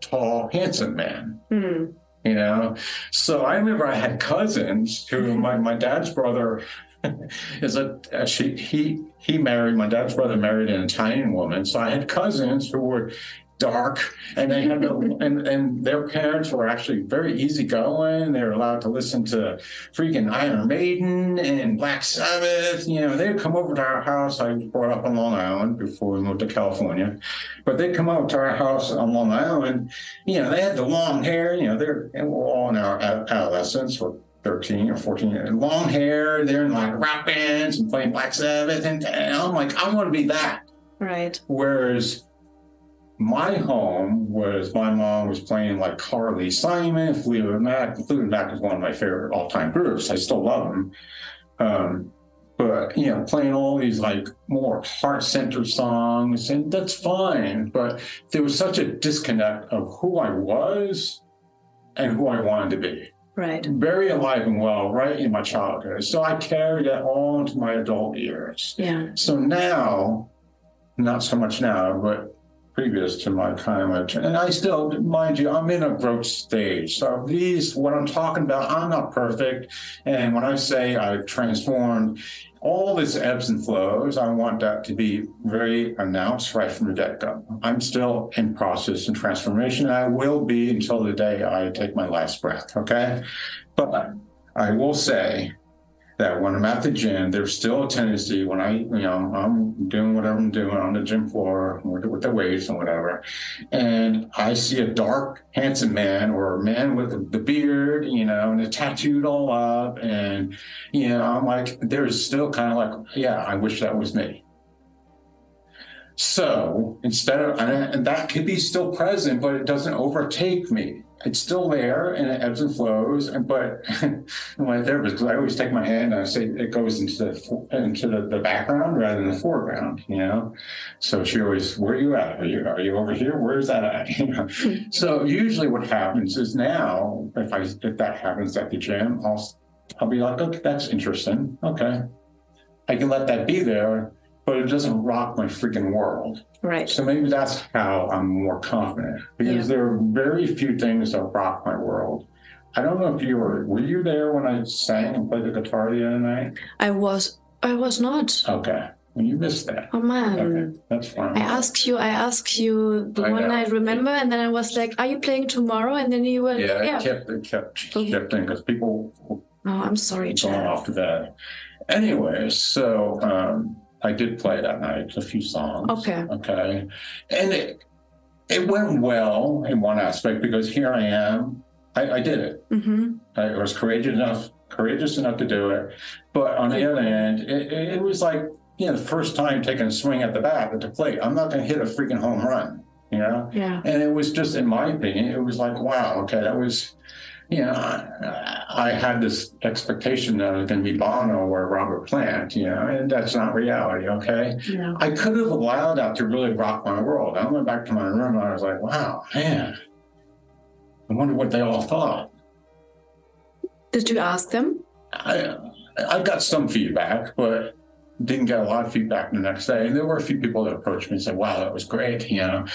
tall, handsome man Mm. you know so i remember i had cousins who my, my dad's brother is a actually he he married my dad's brother married an italian woman so i had cousins who were dark, and they had to, and and their parents were actually very easygoing. They were allowed to listen to freaking Iron Maiden and Black Sabbath. You know, they'd come over to our house. I was brought up on Long Island before we moved to California, but they'd come over to our house on Long Island. You know, they had the long hair. You know, they're and we're all in our adolescence. We're 13 or 14 and long hair. They're in like rock bands and playing Black Sabbath. And, and I'm like, I want to be that. Right. Whereas my home was my mom was playing like Carly Simon, Fleetwood Mac. Fleetwood Mac is one of my favorite all time groups. I still love them. Um, but you know, playing all these like more heart centered songs, and that's fine. But there was such a disconnect of who I was and who I wanted to be. Right. Very alive and well, right in my childhood. So I carried that all into my adult years. Yeah. So now, not so much now, but previous to my time at, and I still, mind you, I'm in a growth stage. So these, what I'm talking about, I'm not perfect. And when I say I've transformed, all this ebbs and flows, I want that to be very announced right from the get-go. I'm still in process and transformation, and I will be until the day I take my last breath, okay? But I will say that when I'm at the gym, there's still a tendency when I, you know, I'm doing whatever I'm doing on the gym floor with, with the weights and whatever, and I see a dark, handsome man or a man with the beard, you know, and it's tattooed all up, and you know, I'm like, there's still kind of like, yeah, I wish that was me. So instead of, and that could be still present, but it doesn't overtake me it's still there and it ebbs and flows. But my therapist, I always take my hand and I say it goes into the into the, the background rather than the foreground, you know. So she always, where are you at? Are you are you over here? Where's that at? You know. so usually what happens is now, if I if that happens at the gym, I'll I'll be like, okay, that's interesting. Okay, I can let that be there but it doesn't rock my freaking world. Right. So maybe that's how I'm more confident because yeah. there are very few things that rock my world. I don't know if you were were you there when I sang and played the guitar the other night? I was I was not. Okay. Well, you missed that. Oh man. Okay, that's fine. I asked you I asked you the I one know. I remember and then I was like, Are you playing tomorrow? And then you were Yeah, yeah. it kept it kept shifting because people Oh, I'm sorry, going off to bed. Anyway, so um I did play that night, a few songs. Okay. Okay. And it, it went well in one aspect because here I am. I, I did it. Mm-hmm. I was courageous enough, courageous enough to do it. But on the other hand, it, it was like, you know, the first time taking a swing at the bat at the plate. I'm not going to hit a freaking home run, you know? Yeah. And it was just, in my opinion, it was like, wow, okay, that was you know, I, I, had this expectation that it was going to be Bono or Robert Plant, you know, and that's not reality, okay? Yeah. I could have allowed that to really rock my world. I went back to my room and I was like, wow, man, I wonder what they all thought. Did you ask them? I, I got some feedback, but didn't get a lot of feedback the next day. And there were a few people that approached me and said, wow, that was great, you know.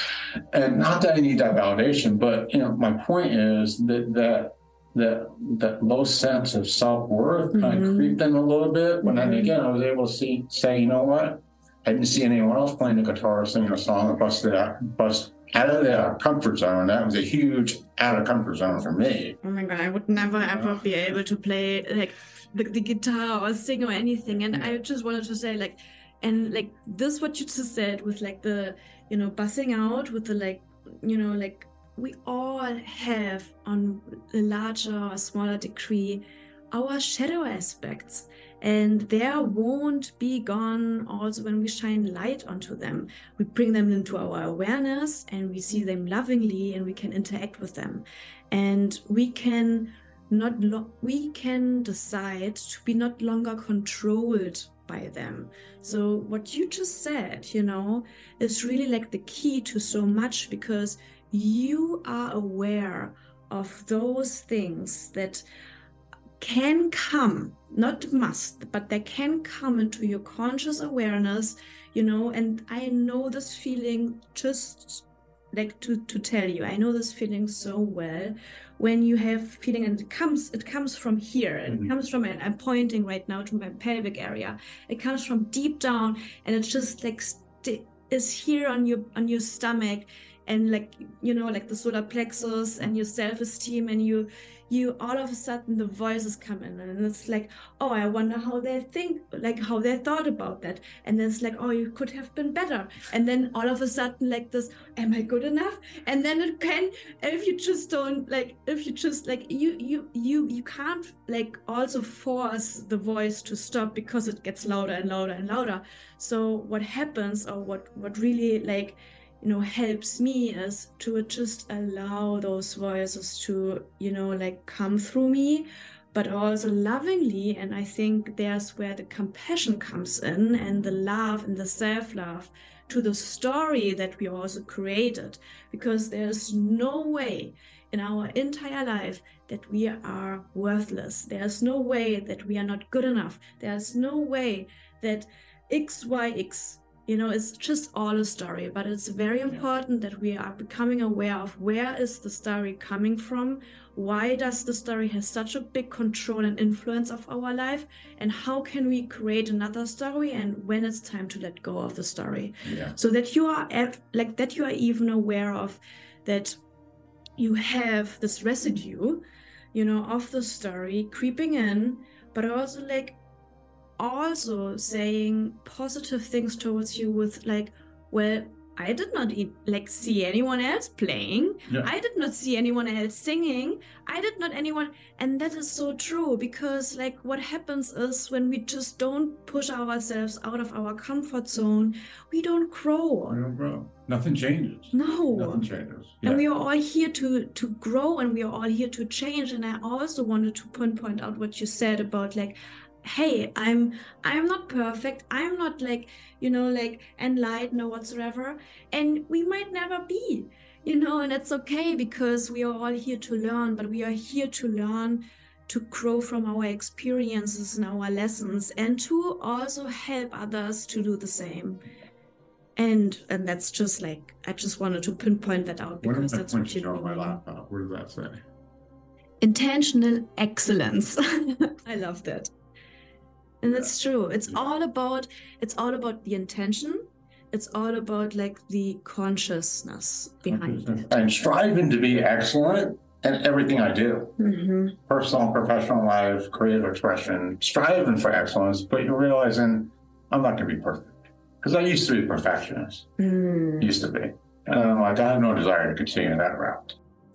And not that I need that validation, but you know, my point is that that that that low sense of self worth mm-hmm. kind of creeped in a little bit. But mm-hmm. then again, I was able to see say, you know what? I didn't see anyone else playing the guitar, or singing a song, and busted out, bust out of their comfort zone. That was a huge out of comfort zone for me. Oh my god, I would never ever be able to play like the, the guitar or sing or anything. And I just wanted to say like, and like this what you just said with like the you know bussing out with the like you know like we all have, on a larger or smaller degree, our shadow aspects. And there won't be gone also when we shine light onto them. We bring them into our awareness and we see them lovingly and we can interact with them. And we can not lo- we can decide to be not longer controlled by them. So what you just said, you know, is really like the key to so much because you are aware of those things that can come, not must, but they can come into your conscious awareness, you know. And I know this feeling just like to, to tell you, I know this feeling so well when you have feeling and it comes it comes from here it mm-hmm. comes from i'm pointing right now to my pelvic area it comes from deep down and it's just like st- is here on your on your stomach and like you know like the solar plexus and your self-esteem and you you all of a sudden the voices come in and it's like oh i wonder how they think like how they thought about that. And then it's like oh you could have been better. And then all of a sudden like this am i good enough? And then it can if you just don't like if you just like you you you you can't like also force the voice to stop because it gets louder and louder and louder. So what happens or what what really like you know helps me is to just allow those voices to you know like come through me but also lovingly. And i think there's where the compassion comes in and the love and the self-love to the story that we also created. Because there's no way in our entire life that we are worthless. There's no way that we are not good enough. There's no way that xyx you know it's just all a story but it's very important that we are becoming aware of where is the story coming from why does the story has such a big control and influence of our life and how can we create another story and when it's time to let go of the story Yeah. so that you are at, like that you are even aware of that you have this residue you know of the story creeping in but also like also saying positive things towards you with like well i did not e- like see anyone else playing Yeah. i did not see anyone else singing i did not anyone and that is so true because like what happens is when we just don't push ourselves out of our comfort zone we don't grow I don't know. Nothing changes. no Nothing changes. and we are all here to to grow and we are all here to change and i also wanted to pinpoint out what you said about like hey i'm i'm not perfect. I'm not like you know like enlightened or whatsoever. And we might never be you know and it's okay because we are all here to learn but we are here to learn to grow from our experiences and our lessons and to also help others to do the same. And and that's just like i just wanted to pinpoint that out because I that's what you on my do laptop? What does that say? intentional excellence. I love that and that's true it's Yeah. all about it's all about the intention it's all about like the consciousness behind it I'm striving to be excellent in everything I do. Mhm. Personal, professional life, creative expression, striving for excellence, but you're realizing I'm not going to be perfect. Because I used to be a perfectionist, Mm. used to be. And I'm like, I have no desire to continue that route.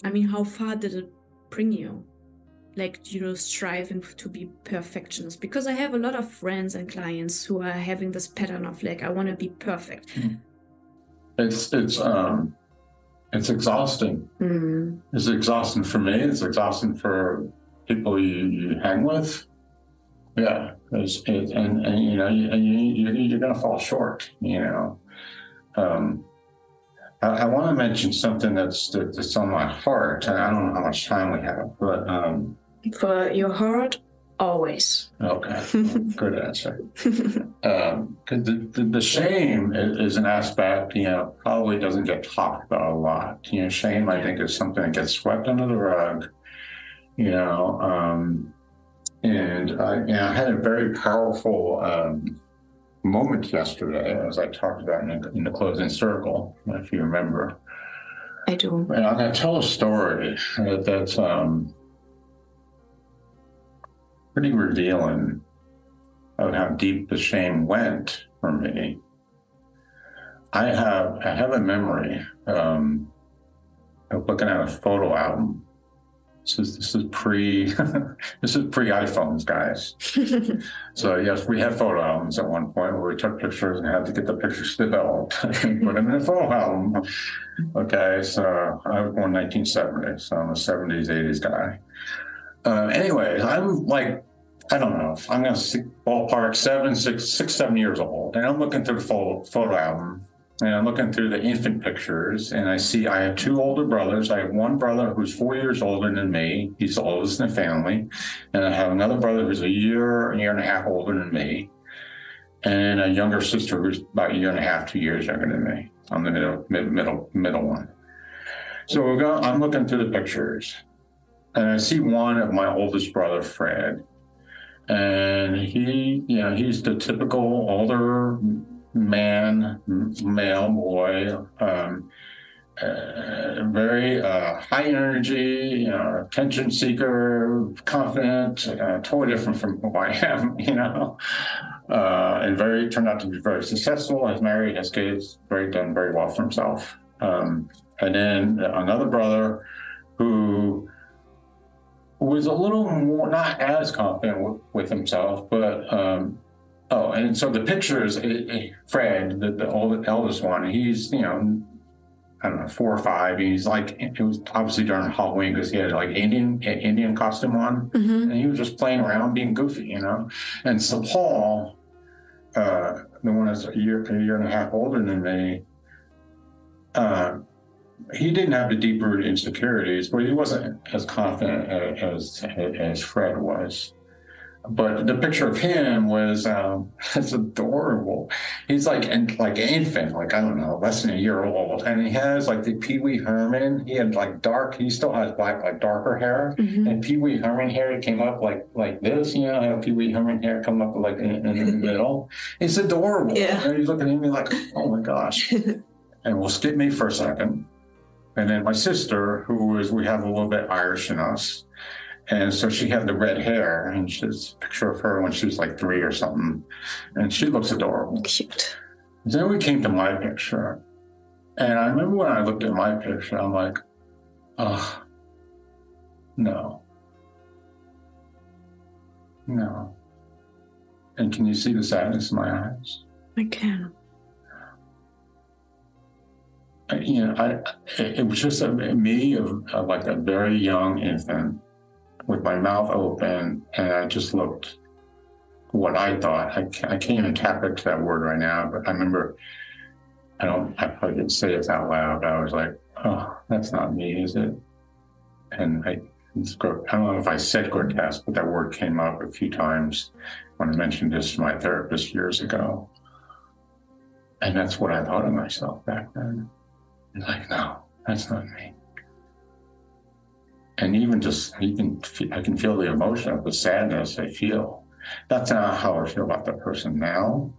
i mean how far did it bring you like you know striving to be perfectionist because i have a lot of friends and clients who are having this pattern of like i want to be perfect It's it's um it's exhausting. Mm. It's exhausting for me. It's exhausting for people you, you hang with. Yeah, it's, it, and and you know, you, you, you you're gonna fall short. You know, um, I, I want to mention something that's that- that's on my heart, and I don't know how much time we have, but um, for your heart always okay, good answer. Um, 'cause the, the the shame is, is an aspect you know probably doesn't get talked about a lot. You know, shame I think is something that gets swept under the rug. You know, um, and I, you know, I had a very powerful um, moment yesterday, as I talked about in the, in the closing circle, if you remember. i do And I'm going to tell a story that, that's um, pretty revealing of how deep the shame went for me. I have I have a memory um, of looking at a photo album. This is this is pre this is pre iPhones, guys. So yes, we had photo albums at one point where we took pictures and had to get the pictures developed and put them in a photo album. Okay, so I was born 1970, so I'm a 70s, 80s guy. Uh, anyways, I'm like, I don't know, I'm gonna say ballpark seven, six, six, seven years old, and I'm looking through the photo, photo album, and I'm looking through the infant pictures, and I see I have two older brothers. I have one brother who's four years older than me. He's the oldest in the family, and I have another brother who's a year, a year and a half older than me, and a younger sister who's about a year and a half, two years younger than me. I'm the middle, mid, middle, middle one. So going. I'm looking through the pictures, and I see one of my oldest brother, Fred, and he, you know, he's the typical older man, male boy, um, uh, very uh, high energy, you know, attention seeker, confident, uh, totally different from who I am, you know, uh, and very turned out to be very successful. Has married, has kids, very done very well for himself. Um, and then another brother who was a little more not as confident with, with himself, but um, oh, and so the pictures, eh, eh, Fred, the, the old, eldest one, he's you know I don't know, four or five. He's like, it was obviously during Halloween because he had like Indian Indian costume on, mm-hmm. and he was just playing around, being goofy, you know. And so Paul, uh, the one that's a year a year and a half older than me, uh, he didn't have the deep rooted insecurities, but he wasn't as confident as as Fred was. But the picture of him was um, it's adorable. He's like and like infant, like I don't know, less than a year old, and he has like the Pee Wee Herman. He had like dark. He still has black, like darker hair, mm-hmm. and Pee Wee Herman hair came up like like this. You know, Pee Wee Herman hair come up like in, in the middle. It's adorable. Yeah. And he's looking at me like, oh my gosh. and we'll skip me for a second. And then my sister, who is we have a little bit Irish in us and so she had the red hair, and she's a picture of her when she was like three or something. And she looks adorable. Cute. Then we came to my picture. And I remember when I looked at my picture, I'm like, oh, no. No. And can you see the sadness in my eyes? I can. You know, I, it was just a, me of, of like a very young infant with my mouth open, and I just looked what I thought. I, I can't even tap into that word right now, but I remember, I don't, I probably didn't say it out loud. I was like, oh, that's not me, is it? And I, I don't know if I said grotesque, but that word came up a few times when I mentioned this to my therapist years ago. And that's what I thought of myself back then. Like, no, that's not me and even just you can I can feel the emotion of the sadness I feel. That's not how I feel about that person now,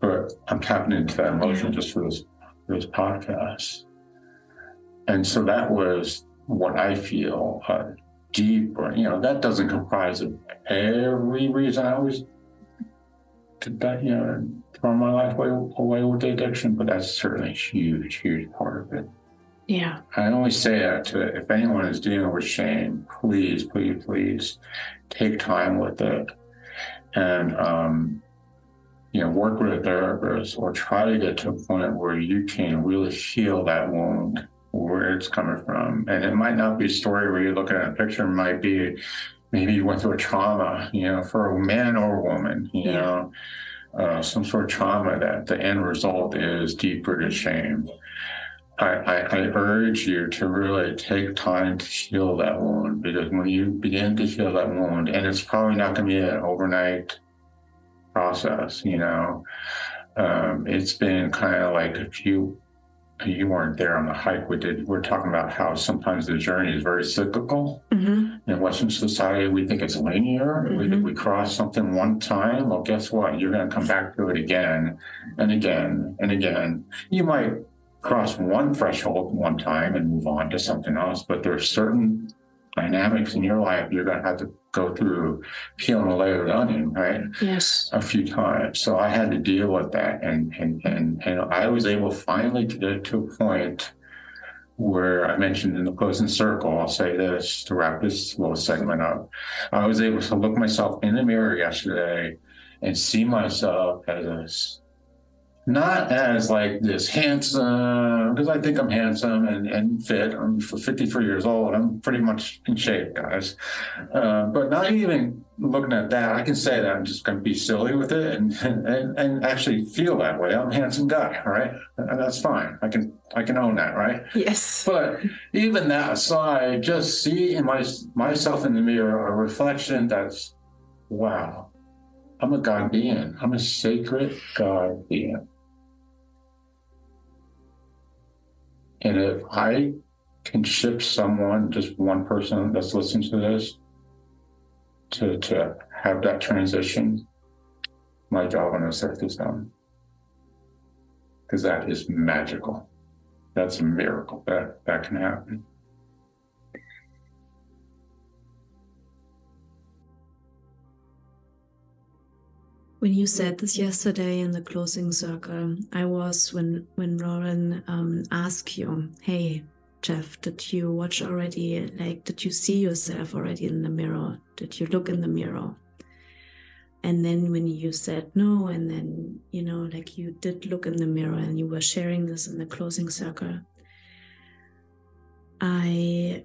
but I'm tapping into that emotion just for this this podcast, and so that was what I feel uh, deep. Or, you know, that doesn't comprise of every reason I always did that. You know, throw my life away, away with the addiction, but that's certainly a huge, huge part of it. Yeah. I always say that to if anyone is dealing with shame, please, please, please take time with it and um, you know, work with a therapist or try to get to a point where you can really heal that wound, where it's coming from. And it might not be a story where you're looking at a picture, it might be maybe you went through a trauma, you know, for a man or a woman, you yeah. know, uh, some sort of trauma that the end result is deep rooted shame. I, I, I, urge you to really take time to heal that wound because when you begin to heal that wound, and it's probably not going to be an overnight process, you know, um, it's been kind of like a you you weren't there on the hike. We did we're talking about how sometimes the journey is very cyclical. Mm-hmm. in western society we think it's linear. Mm-hmm. we, we cross something one time. Well guess what? You're going to come back to it again and again and again. You might cross one threshold one time and move on to something else, but there's certain dynamics in your life you're going to have to go through peeling a layer of onion, right? Yes. A few times. So I had to deal with that, and and and and I was able finally to get to a point where I mentioned in the closing circle, I'll say this to wrap this little segment up. I was able to look myself in the mirror yesterday and see myself as a not as like this handsome, because I think I'm handsome and, and fit. I'm 53 years old. I'm pretty much in shape, guys. Uh, but not even looking at that, I can say that I'm just going to be silly with it and, and and actually feel that way. I'm a handsome guy, all right, and that's fine. I can I can own that, right? Yes. But even that aside, just see in my myself in the mirror a reflection that's, wow, I'm a God being. I'm a sacred God being. And if I can shift someone, just one person that's listening to this, to, to have that transition, my job on earth is done. Because that is magical. that's a miracle that that can happen. When you said this yesterday in the closing circle, I was when when Lauren um, asked you, "Hey, Jeff, did you watch already? Like, did you see yourself already in the mirror? Did you look in the mirror?" And then when you said no, and then you know, like you did look in the mirror, and you were sharing this in the closing circle, I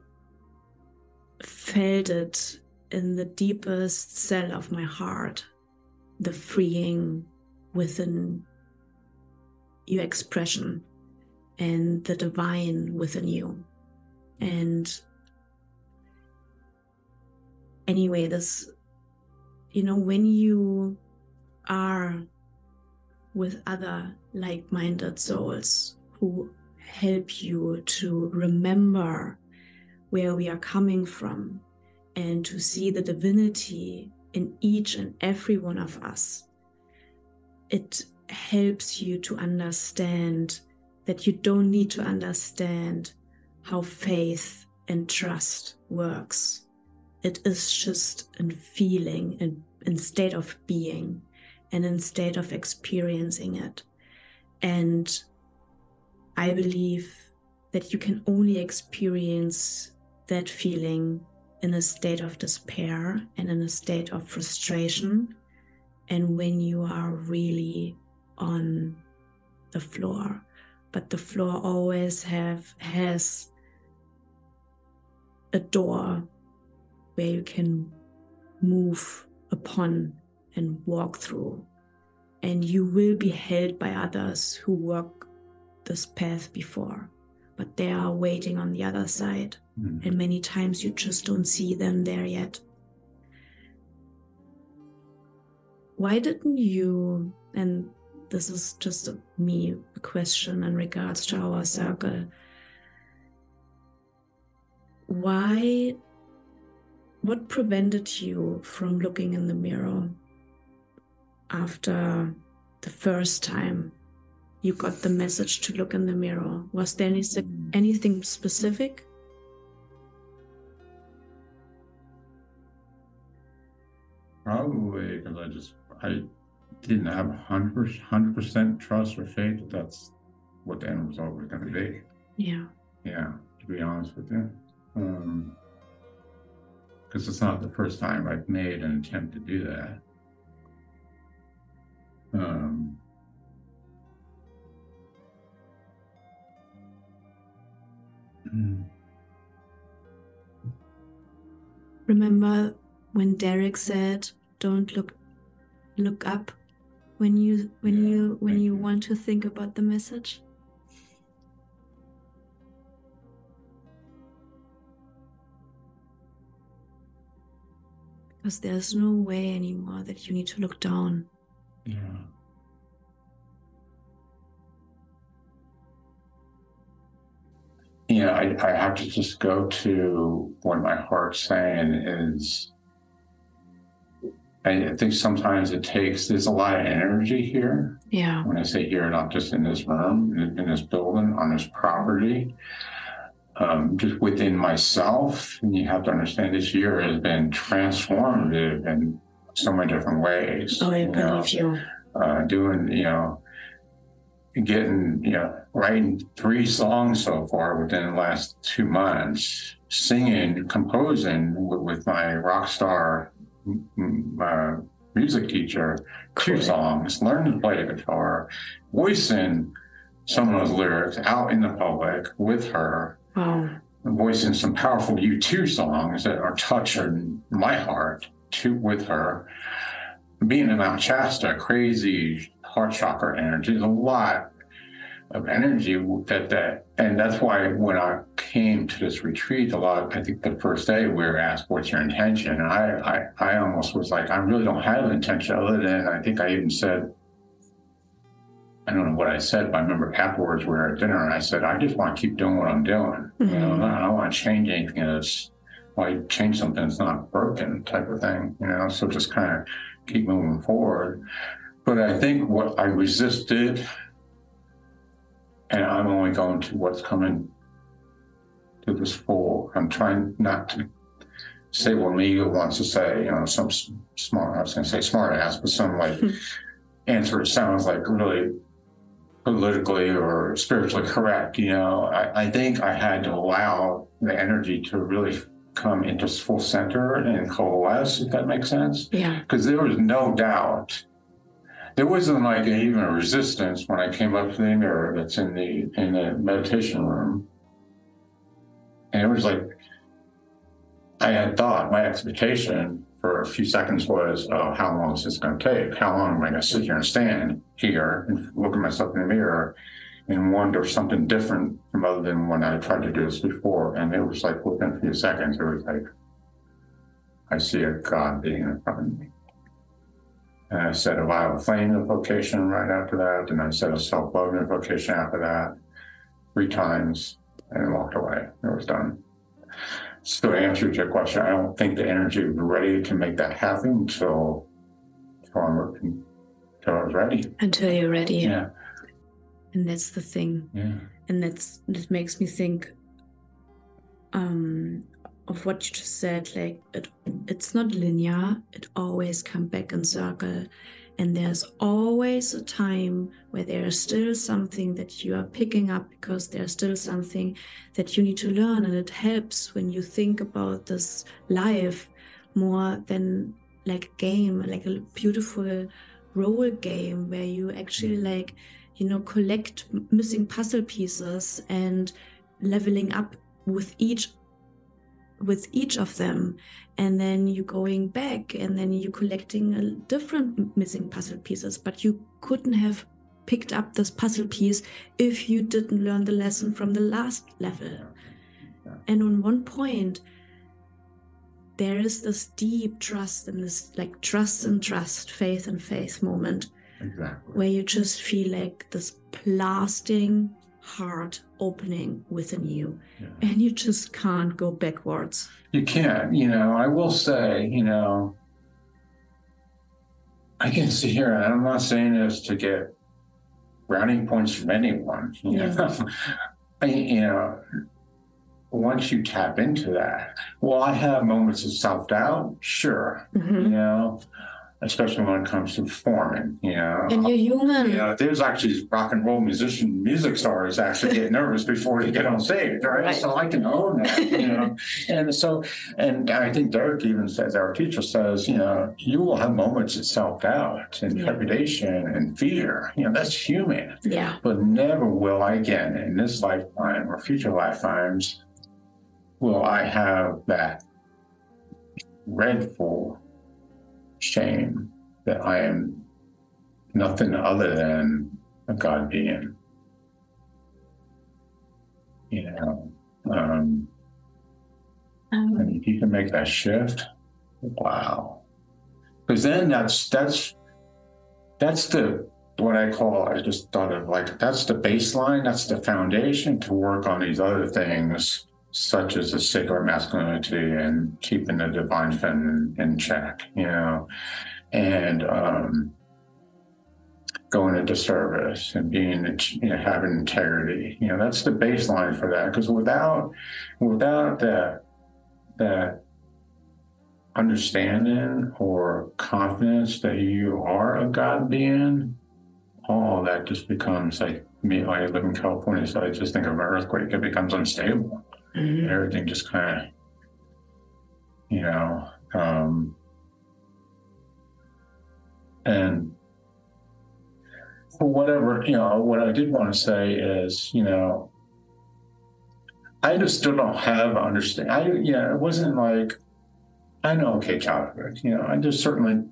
felt it in the deepest cell of my heart the freeing within your expression and the divine within you. And anyway, this, you know, when you are with other like minded souls who help you to remember where we are coming from and to see the divinity in each and every one of us. It helps you to understand that you don't need to understand how faith and trust works. It is just a feeling and instead of being and instead of experiencing it. And I believe that you can only experience that feeling in a state of despair and in a state of frustration, and when you are really on the floor. But the floor always have has a door where you can move upon and walk through. And you will be held by others who walk this path before, but they are waiting on the other side. Mm. And many times you just don't see them there yet. Why didn't you, and this is just a, me a question in regards to our circle, why, what prevented you from looking in the mirror after the first time you got the message to look in the mirror? Was there any, mm. anything specific? Probably because I just I didn't have hundred hundred percent trust or faith that that's what the end result was going to be. Yeah. Yeah. To be honest with you, um, because it's not the first time I've made an attempt to do that. Um, Remember when Derek said, don't look look up when you when yeah, you when you, you. want to think about the message because there's no way anymore that you need to look down. Yeah you know, I, I have to just go to what my heart's saying is I think sometimes it takes, there's a lot of energy here. Yeah. When I say here, not just in this room, in, in this building, on this property, um, just within myself. And you have to understand this year has been transformative in so many different ways. Oh, I you believe you. Uh, doing, you know, getting, you know, writing three songs so far within the last two months, singing, composing with, with my rock star uh, music teacher two songs, learned to play the guitar, voicing some of those lyrics out in the public with her. Wow. Voicing some powerful U2 songs that are touching my heart to with her. Being in Mount Shasta, crazy heart chakra energy. There's a lot of energy that that and that's why when I came to this retreat, a lot I think the first day we were asked, What's your intention? And I, I I almost was like, I really don't have an intention other than I think I even said I don't know what I said, but I remember afterwards we were at dinner and I said, I just want to keep doing what I'm doing. Mm-hmm. You know, mm-hmm. I don't want to change anything that's why change something that's not broken type of thing, you know. So just kind of keep moving forward. But I think what I resisted and I'm only going to what's coming to this full. I'm trying not to say what me wants to say, you know, some smart, I was going to say smart ass, but some like answer sounds like really politically or spiritually correct. You know, I, I think I had to allow the energy to really come into full center and coalesce, if that makes sense. Yeah. Because there was no doubt. There wasn't like even a resistance when I came up to the mirror that's in the in the meditation room. And it was like I had thought my expectation for a few seconds was, oh, how long is this going to take? How long am I going to sit here and stand here and look at myself in the mirror and wonder something different from other than when I tried to do this before? And it was like within a few seconds, it was like, I see a God being in front of me. And I said a violet flame invocation right after that. And I said a self love invocation after that three times and walked away. It was done. So to answer your question, I don't think the energy was ready to make that happen until, until, I'm, until I was ready. Until you're ready. Yeah. And that's the thing. Yeah. And that's that makes me think um of what you just said. Like it it's not linear. It always come back in circle. And there's always a time where there is still something that you are picking up because there's still something that you need to learn. And it helps when you think about this life more than like a game, like a beautiful role game where you actually mm. like, you know, collect missing puzzle pieces and leveling up with each with each of them and then you're going back and then you're collecting a different missing puzzle pieces. But you couldn't have picked up this puzzle piece if you didn't learn the lesson from the last level. And on one point there is this deep trust and this like trust and trust faith and faith moment. Exactly. where you just feel like this blasting heart opening within you Yeah. and you just can't go backwards You can't, you know, I will say, you know, I can sit here and I'm not saying this to get brownie points from anyone, you know. I, you know, once you tap into that, well, I have moments of self doubt, sure, Mhm. you know, especially when it comes to performing, you know. and you're human You know, there's actually rock and roll musician, music stars actually get nervous before they get on stage, right? Right. So I can own that, you know. and so, and I think Derek even says, our teacher says, you know, you will have moments of self doubt and Yeah. trepidation and fear. You know, that's human. yeah But never will I again in this lifetime or future lifetimes will I have that red dreadful shame that I am nothing other than a God being. You know, um, um, and if you can make that shift, wow. Because then that's that's that's the what I call I just thought of like that's the baseline, that's the foundation to work on these other things, such as the sacred masculinity and keeping the divine feminine in check, you know, and um going into service and being you know having integrity you know that's the baseline for that because without without that that understanding or confidence that you are a God being, all that just becomes like me. I live in California, so I just think of an earthquake. It becomes unstable. Mhm. Everything just kind of, you know, um, and whatever you know, what I did want to say is, you know, I just still don't have understand. I yeah, it wasn't like I know okay childhood. You know, I just certainly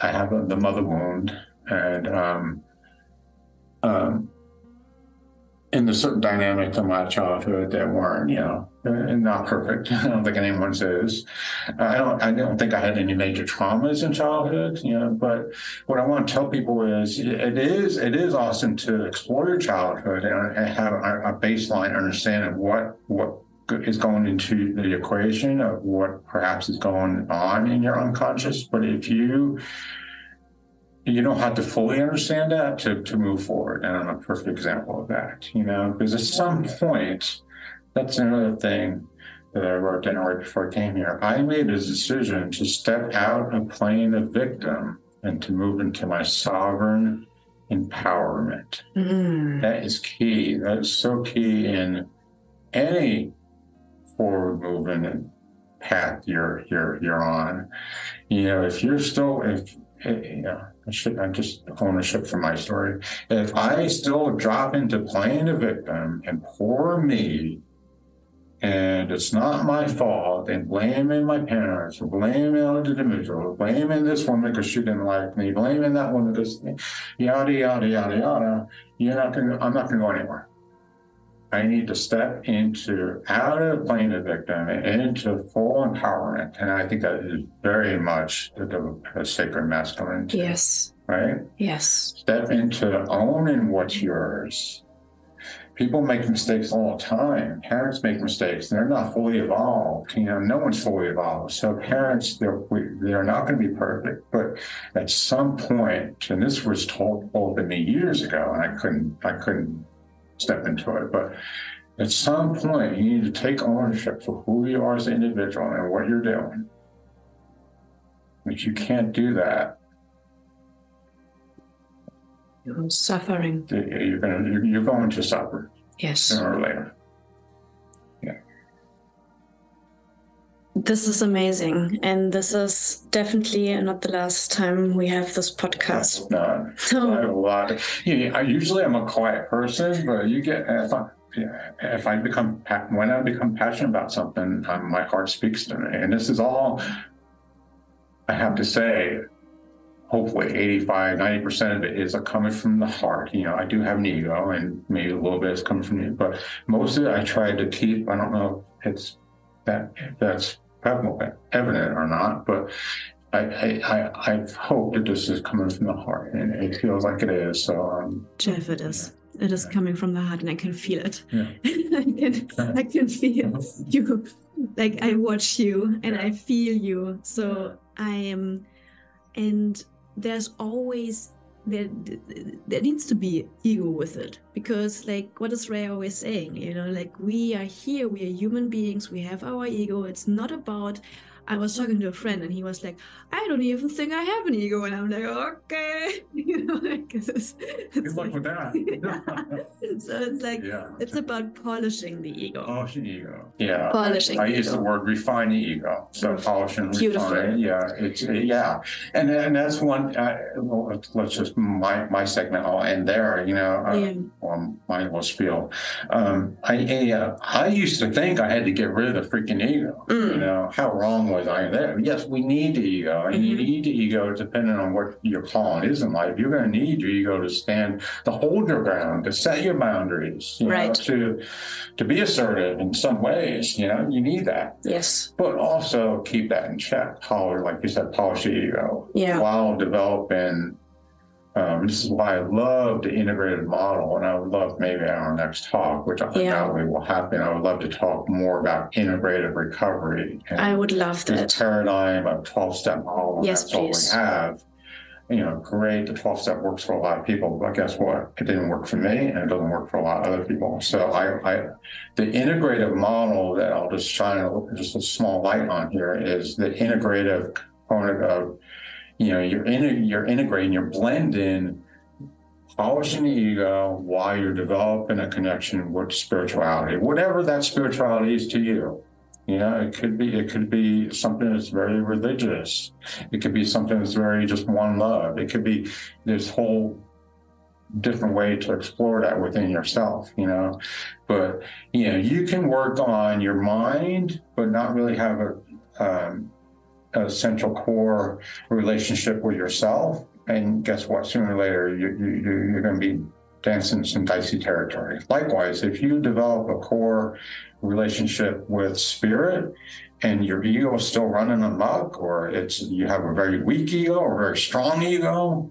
I have a, the mother wound and um um in the certain dynamics of my childhood that weren't, you know, uh, not perfect. I don't think anyone's is. I don't. I don't think I had any major traumas in childhood. You know, but what I want to tell people is, it is it is awesome to explore your childhood and, have a baseline understanding of what what is going into the equation of what perhaps is going on in your unconscious. But if you you don't have to fully understand that to, to move forward. And I'm a perfect example of that, you know, because at some point, that's another thing that I wrote down right before I came here. I made a decision to step out of playing a victim and to move into my sovereign empowerment. Mm. That is key. That is so key in any forward movement path you're you're you're on. You know, if you're still if you know, I should I just ownership for my story. If I still drop into playing a victim and poor me and it's not my fault, and blaming my parents, or blaming other individuals, blaming this woman because she didn't like me, blaming that woman because yada yada yada yada, you're not gonna I'm not gonna go anywhere. I need to step into out of playing the victim into full empowerment. And I think that is very much the, the, sacred masculine. Yes. Right? Yes. Step into owning what's yours people make mistakes all the time. Parents make mistakes. They're not fully evolved. You know, no one's fully evolved. So parents, they're they're not going to be perfect. But at some point, and this was told told to me years ago, and I couldn't I couldn't step into it. But at some point, you need to take ownership for who you are as an individual and what you're doing. But you can't do that suffering. You're going to, you're going to suffer. Yes. Sooner or later. This is amazing. And this is definitely not the last time we have this podcast. No, no. I have a lot. Of, you know, I usually I'm a quiet person, but you get, if I, if I become, when I become passionate about something, um, my heart speaks to me. And this is all I have to say hopefully 85, 90% of it is coming from the heart. You know, I do have an ego and maybe a little bit is coming from me, but most of it I try to keep. I don't know if it's that if that's evident or not, but I, I, I, hope that this is coming from the heart and it feels like it is. So, um, Jeff, it is. Yeah. It is yeah. coming from the heart and I can feel it. Yeah. I can, I can feel you. Like I watch you and I feel you. So I am, and there's always there there needs to be ego with it. Because like what is ray always saying you know like we are here we are human beings we have our ego. It's not about I was talking to a friend and he was like, I don't even think I have an ego. And I'm like, okay. you know, like, it's, it's Good luck like, with that. yeah. So it's like, yeah. it's about polishing the ego. Polishing ego. Yeah. Polishing I, I use the word refine the ego. So polish and refine. Yeah. It's, yeah. And, and that's one, uh, well, let's just, my, my segment, I'll end there, you know, uh, yeah. or my little spiel. Um, I, uh, I used to think I had to get rid of the freaking ego. Mm. You know, how wrong was I there? Yes, we need the ego, and mm-hmm. you need the ego depending on what your calling is in life. You're going to need your ego to stand, to hold your ground, to set your boundaries, you right. know, to to be assertive in some ways. You know, you need that. Yes, but also keep that in check. Polish, like you said, polish the ego. Yeah. While developing um, this is why I love the integrated model, and I would love maybe on our next talk, which I think yeah. will happen. I would love to talk more about integrative recovery. I would love that paradigm of twelve step model. Yes, that's please. all we have. You know, great. The twelve step works for a lot of people, but guess what? It didn't work for me, and it doesn't work for a lot of other people. So I, I the integrative model that I'll just shine a, just a small light on here is the integrative component of you know you're in you're integrating you're blending polishing the ego while you're developing a connection with spirituality. Whatever that spirituality is to you you know it could be it could be something that's very religious. It could be something that's very just one love. It could be this whole different way to explore that within yourself you know. But you know you can work on your mind but not really have a um, a central core relationship with yourself. And guess what? Sooner or later, you, you, you're going to be dancing some dicey territory. Likewise, if you develop a core relationship with spirit and your ego is still running amok, or it's you have a very weak ego or very strong ego,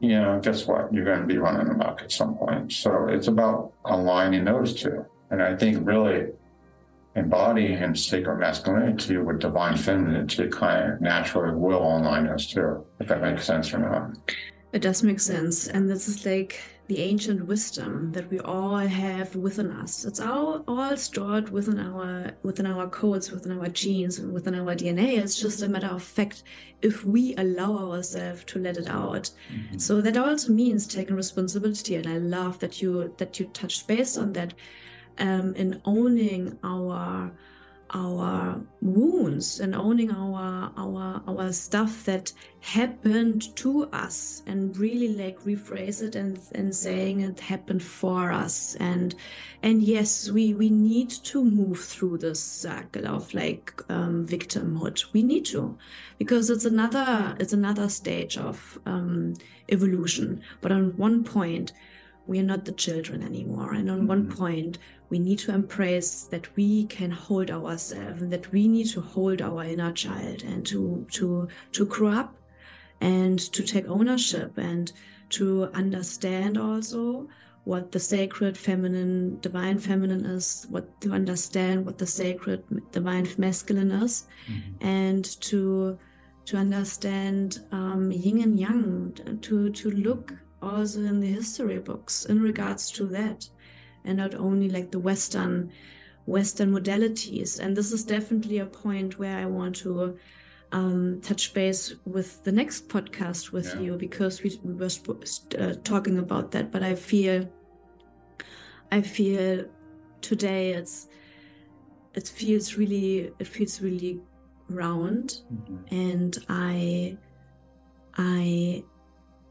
you know, guess what? You're going to be running amok at some point. So it's about aligning those two. And I think really embodying sacred masculinity with divine femininity kind of naturally will align us too, if that makes sense or not. It does make sense. And this is like the ancient wisdom that we all have within us. It's all, all stored within our within our codes, within our genes, within our DNA. It's just a matter of fact if we allow ourselves to let it out. Mm-hmm. So that also means taking responsibility. And I love that you that you touched base on that um, in owning our our wounds and owning our our our stuff that happened to us and really like rephrase it and and saying it happened for us. And and yes we we need to move through this cycle of like um, victimhood. We need to because it's another it's another stage of um, evolution. But on one point we are not the children anymore. And on mm-hmm. one point we need to embrace that we can hold ourselves and that we need to hold our inner child and to to to grow up and to take ownership and to understand also what the sacred feminine divine feminine is what to understand what the sacred divine masculine is mm-hmm. and to to understand um, yin and yang to to look also in the history books in regards to that and not only like the Western Western modalities. And this is definitely a point where I want to um, touch base with the next podcast with yeah. you because we, we were uh, talking about that. But I feel, I feel today it's it feels really it feels really round, mm-hmm. and I I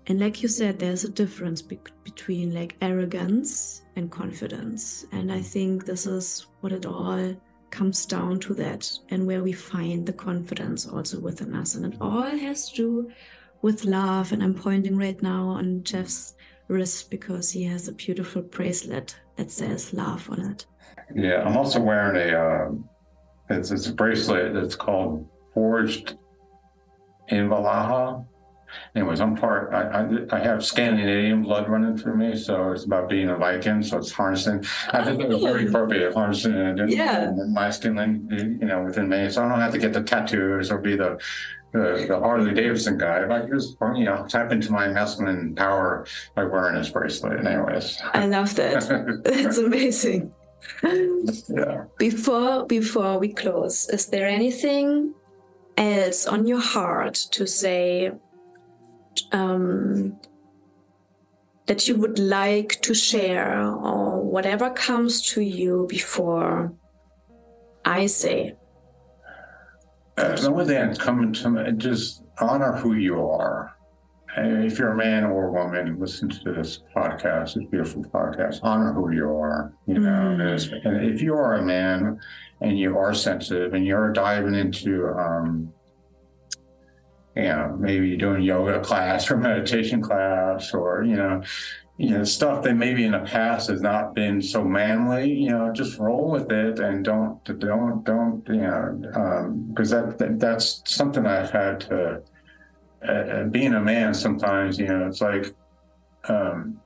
and like you said, there's a difference be- between like arrogance and confidence. And I think this is what it all comes down to that and where we find the confidence also within us. And it all has to do with love. And I'm pointing right now on Jeff's wrist because he has a beautiful bracelet that says love on it. Yeah, I'm also wearing a, uh, it's, it's a bracelet that's called Forged in Valhalla anyways, I'm part. I, I, I have Scandinavian blood running through me, so it's about being a Viking. So it's harnessing. I think it was very oh. appropriate harnessing and yeah. masculine, you know, within me. So I don't have to get the tattoos or be the the, the Harley Davidson guy. If I just you know tap into my masculine power by wearing this bracelet. Anyways, I love that. That's amazing. yeah. Before before we close, is there anything else on your heart to say um, that you would like to share or whatever comes to you before I say? Uh, the only thing that's coming to me, just honor who you are. if you're a man or a woman, listen to this podcast, this beautiful podcast. Honor who you are. You know, mm-hmm. and if you are a man and you are sensitive and you're diving into um, you know, maybe doing yoga class or meditation class or, you know, you know, stuff that maybe in the past has not been so manly, you know, just roll with it and don't, don't, don't, you know, because um, that, that, that's something I've had to, uh, uh, being a man sometimes, you know, it's like, um,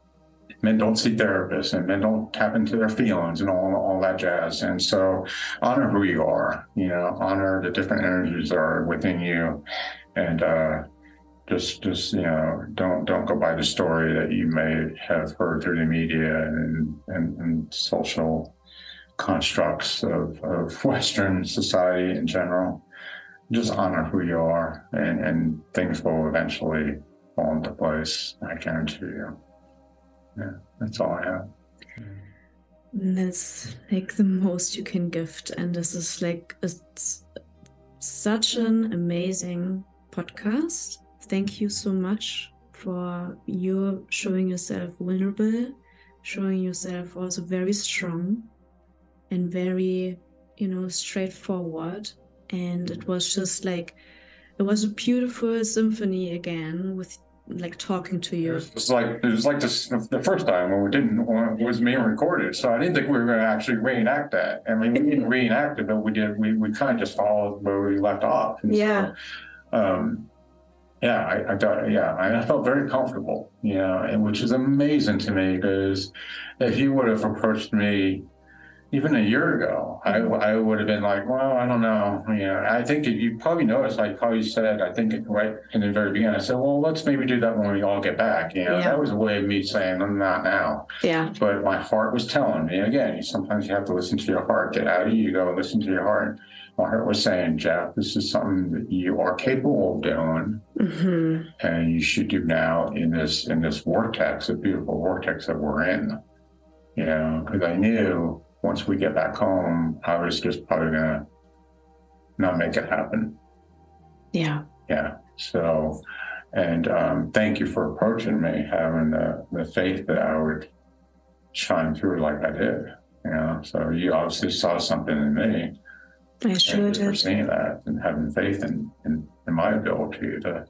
men don't see therapists and men don't tap into their feelings and all, all that jazz. And so honor who you are, you know, honor the different energies that are within you and uh, just just you know don't don't go by the story that you may have heard through the media and and, and social constructs of, of Western society in general. Just honor who you are, and, and things will eventually fall into place. I guarantee you. Yeah, that's all I have. That's like the most you can gift, and this is like it's such an amazing podcast. Thank you so much for you showing yourself vulnerable, showing yourself also very strong and very, you know, straightforward. And it was just like, it was a beautiful symphony again with like talking to you. It was like it was like this, the first time when we didn't when it was being recorded, so I didn't think we were going to actually reenact that. I mean, we didn't reenact it, but we did. We, we kind of just followed where we left off. And yeah. So, um, yeah, I, I thought, yeah, I felt very comfortable, you know, and which is amazing to me because if you would have approached me even a year ago, I, I would have been like, well, I don't know. You know, I think you probably noticed, I probably said, I think right in the very beginning, I said, well, let's maybe do that when we all get back. You know, Yeah. that was a way of me saying, I'm not now. Yeah. But my heart was telling me again, you- sometimes you have to listen to your heart, get out of you, go listen to your heart. My heart was saying, Jeff, this is something that you are capable of doing hmm and you should do now in this in this vortex, a beautiful vortex that we're in. You know, because I knew once we get back home, I was just probably gonna not make it happen. Yeah. Yeah. So, and um, thank you for approaching me, having the, the faith that I would shine through like I did. You know, so you obviously saw something in me. I sure you for seeing that and having faith in, in, in my ability to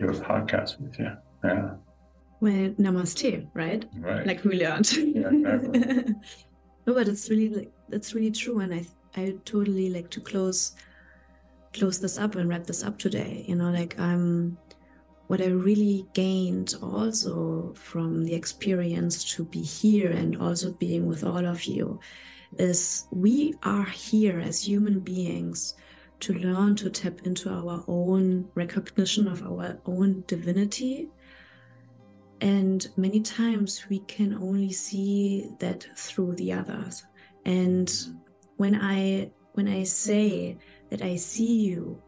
do a podcast with you. Yeah. Well, namaste, right? Right. Like we learned. Yeah. no, but it's really like that's really true, and I I totally like to close close this up and wrap this up today. You know, like I'm what I really gained also from the experience to be here and also being with all of you is we are here as human beings to learn to tap into our own recognition of our own divinity and many times we can only see that through the others. And when i when i say that i see you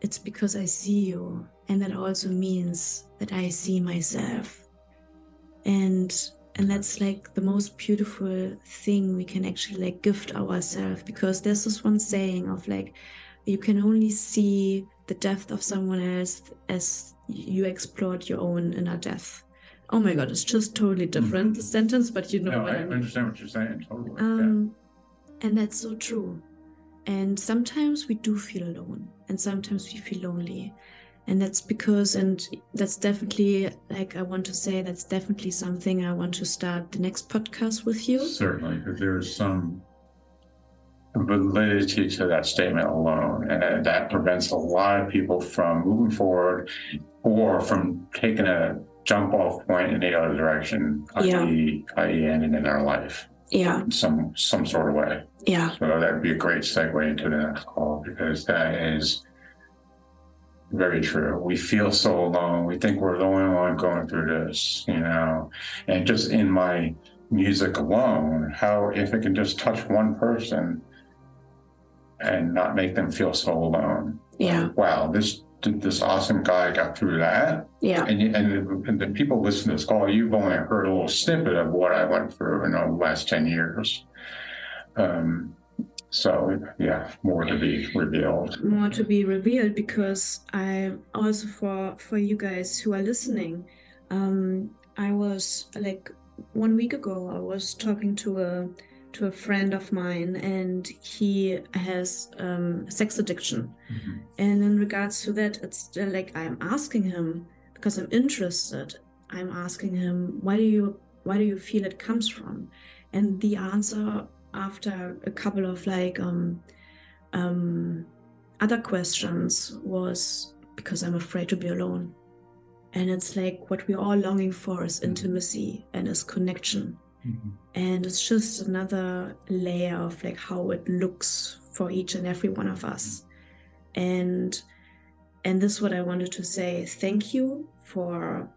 it's because i see you. And that also means that i see myself. And and that's like the most beautiful thing we can actually like gift ourselves. Because there's this one saying of like you can only see the depth of someone else as you explored your own inner depth oh my god it's just totally different the sentence but you know no, what I I mean. understand what you're saying. Totally. Um, and that's so true. And sometimes we do feel alone, and sometimes we feel lonely. And that's because, and that's definitely, like, I want to say, that's definitely something I want to start the next podcast with you. Certainly, because there's some validity to that statement alone. And that prevents a lot of people from moving forward or from taking a jump off point in the other direction, Yeah. i.e., i.e., ending in their life Yeah, in some some sort of way. yeah, So that would be a great segue into the next call because that is very true. We feel so alone. We think we're the only one going through this, you know. And just in my music alone, how if it can just touch one person and not make them feel so alone. yeah, Wow, this this awesome guy got through that. yeah, And, you- and, and the people listening to this call, you've only heard a little snippet of what I went through in the last 10 years. Um, so, yeah, more to be revealed. more to be revealed because I also for for you guys who are listening, um, I was like one week ago I was talking to a to a friend of mine and he has um, sex addiction. And in regards to that it's like I'm asking him because I'm interested. I'm asking him why do you why do you feel it comes from? And the answer after a couple of like um um other questions was because I'm afraid to be alone. And it's like what we're all longing for is intimacy and is connection and it's just another layer of like how it looks for each and every one of us. And and this is what i wanted to say. Thank you for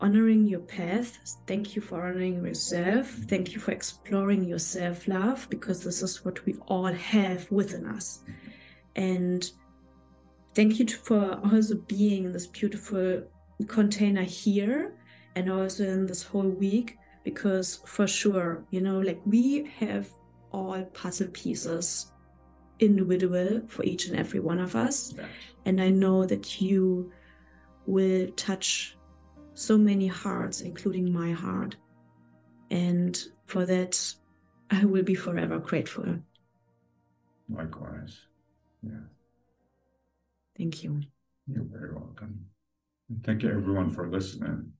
honoring your path. Thank you for honoring yourself. Thank you for exploring your self-love because this is what we all have within us. And thank you for also being in this beautiful container here and also in this whole week because for sure you know like we have all puzzle pieces individual for each and every one of us Yeah. and i know that you will touch so many hearts including my heart and for that i will be forever grateful Likewise. Yeah, thank you you're very welcome. And Thank you, everyone, for listening.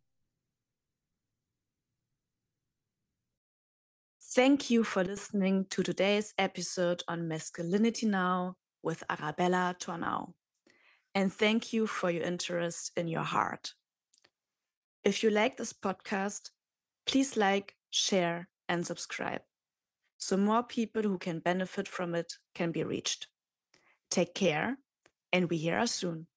Thank you for listening to today's episode on Masculinity Now with Arabella Tornau. And thank you for your interest in your heart. If you like this podcast, please like, share, and subscribe. so more people who can benefit from it can be reached. Take care, and we hear us soon.